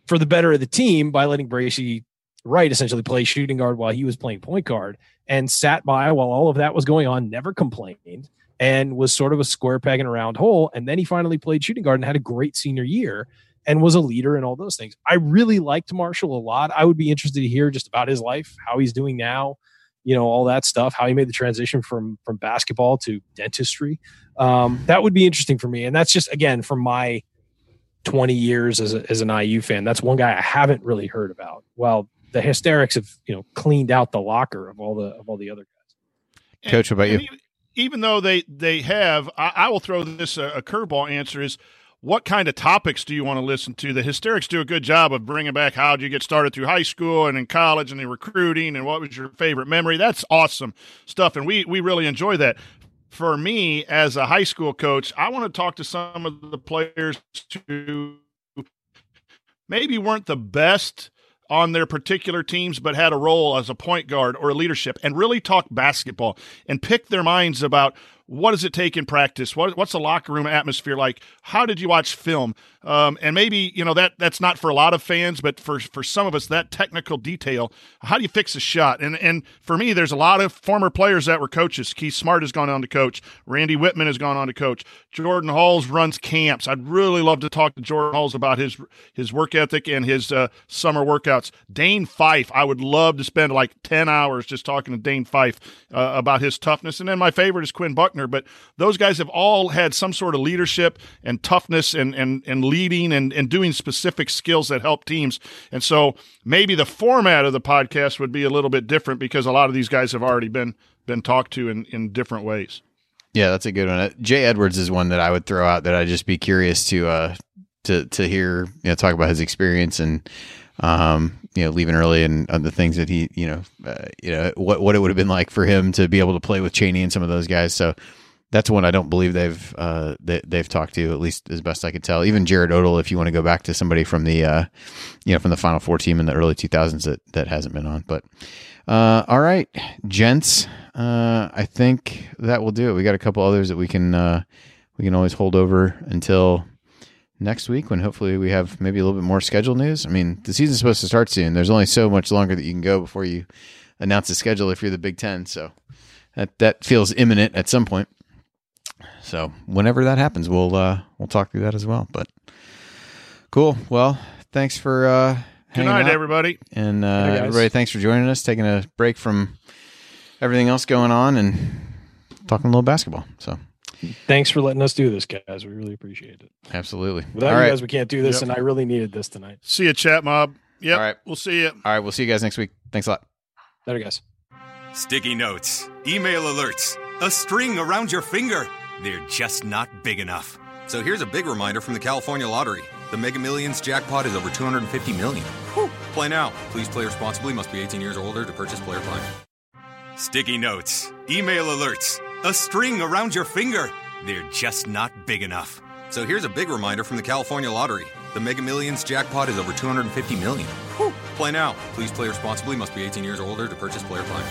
for the better of the team by letting Bracy Wright essentially play shooting guard while he was playing point guard and sat by while all of that was going on, never complained, and was sort of a square peg in a round hole. And then he finally played shooting guard and had a great senior year and was a leader and all those things. I really liked Marshall a lot. I would be interested to hear just about his life, how he's doing now, you know, all that stuff, how he made the transition from from basketball to dentistry. Um, that would be interesting for me. And that's just again from my 20 years as, a, as an IU fan. That's one guy I haven't really heard about. Well, the hysterics have, you know, cleaned out the locker of all the of all the other guys. Coach, what about you? Even, even though they they have, I, I will throw this a, a curveball answer is. What kind of topics do you want to listen to? The hysterics do a good job of bringing back how did you get started through high school and in college and the recruiting and what was your favorite memory. That's awesome stuff, and we we really enjoy that. For me, as a high school coach, I want to talk to some of the players who maybe weren't the best on their particular teams, but had a role as a point guard or a leadership, and really talk basketball and pick their minds about what does it take in practice? What, what's the locker room atmosphere like? How did you watch film? Um, and maybe you know that that's not for a lot of fans, but for for some of us, that technical detail. How do you fix a shot? And and for me, there's a lot of former players that were coaches. Keith Smart has gone on to coach. Randy Wittman has gone on to coach. Jordan Hulls runs camps. I'd really love to talk to Jordan Hulls about his his work ethic and his uh, summer workouts. Dane Fife, I would love to spend like ten hours just talking to Dane Fife uh, about his toughness. And then my favorite is Quinn Buckner. But those guys have all had some sort of leadership and toughness and and and leading and and doing specific skills that help teams. And so maybe the format of the podcast would be a little bit different because a lot of these guys have already been been talked to in in different ways. Yeah, that's a good one. Uh, Jay Edwards is one that I would throw out that I'd just be curious to uh to to hear you know talk about his experience and um you know leaving early and uh, the things that he you know uh, you know what what it would have been like for him to be able to play with Cheaney and some of those guys. So that's one I don't believe they've uh, they, they've talked to at least as best I could tell. Even Jared Odle, if you want to go back to somebody from the uh, you know from the Final Four team in the early 2000s that that hasn't been on. But uh, all right, gents, uh, I think that will do it. We got a couple others that we can uh, we can always hold over until next week when hopefully we have maybe a little bit more schedule news. I mean, the season's supposed to start soon. There's only so much longer that you can go before you announce the schedule if you're the Big Ten. So that that feels imminent at some point. So whenever that happens, we'll uh, we'll talk through that as well. But cool. Well, thanks for uh, Good night, out. everybody. and uh, Hey, everybody. Thanks for joining us, taking a break from everything else going on, and talking a little basketball. So Thanks for letting us do this, guys. We really appreciate it. absolutely. Without All you right. guys, we can't do this, Yep. and I really needed this tonight. See you, chat mob. Yep. All right. We'll see you. All right. We'll see you guys next week. Thanks a lot. Later, guys. Sticky notes, email alerts, a string around your finger. They're just not big enough. So here's a big reminder from the California Lottery. The Mega Millions jackpot is over 250 million. Whew. Play now. Please play responsibly. Must be 18 years or older to purchase player fine. Sticky notes, email alerts, a string around your finger. They're just not big enough. So here's a big reminder from the California Lottery. The Mega Millions jackpot is over 250 million. Whew. Play now. Please play responsibly. Must be 18 years or older to purchase player fine.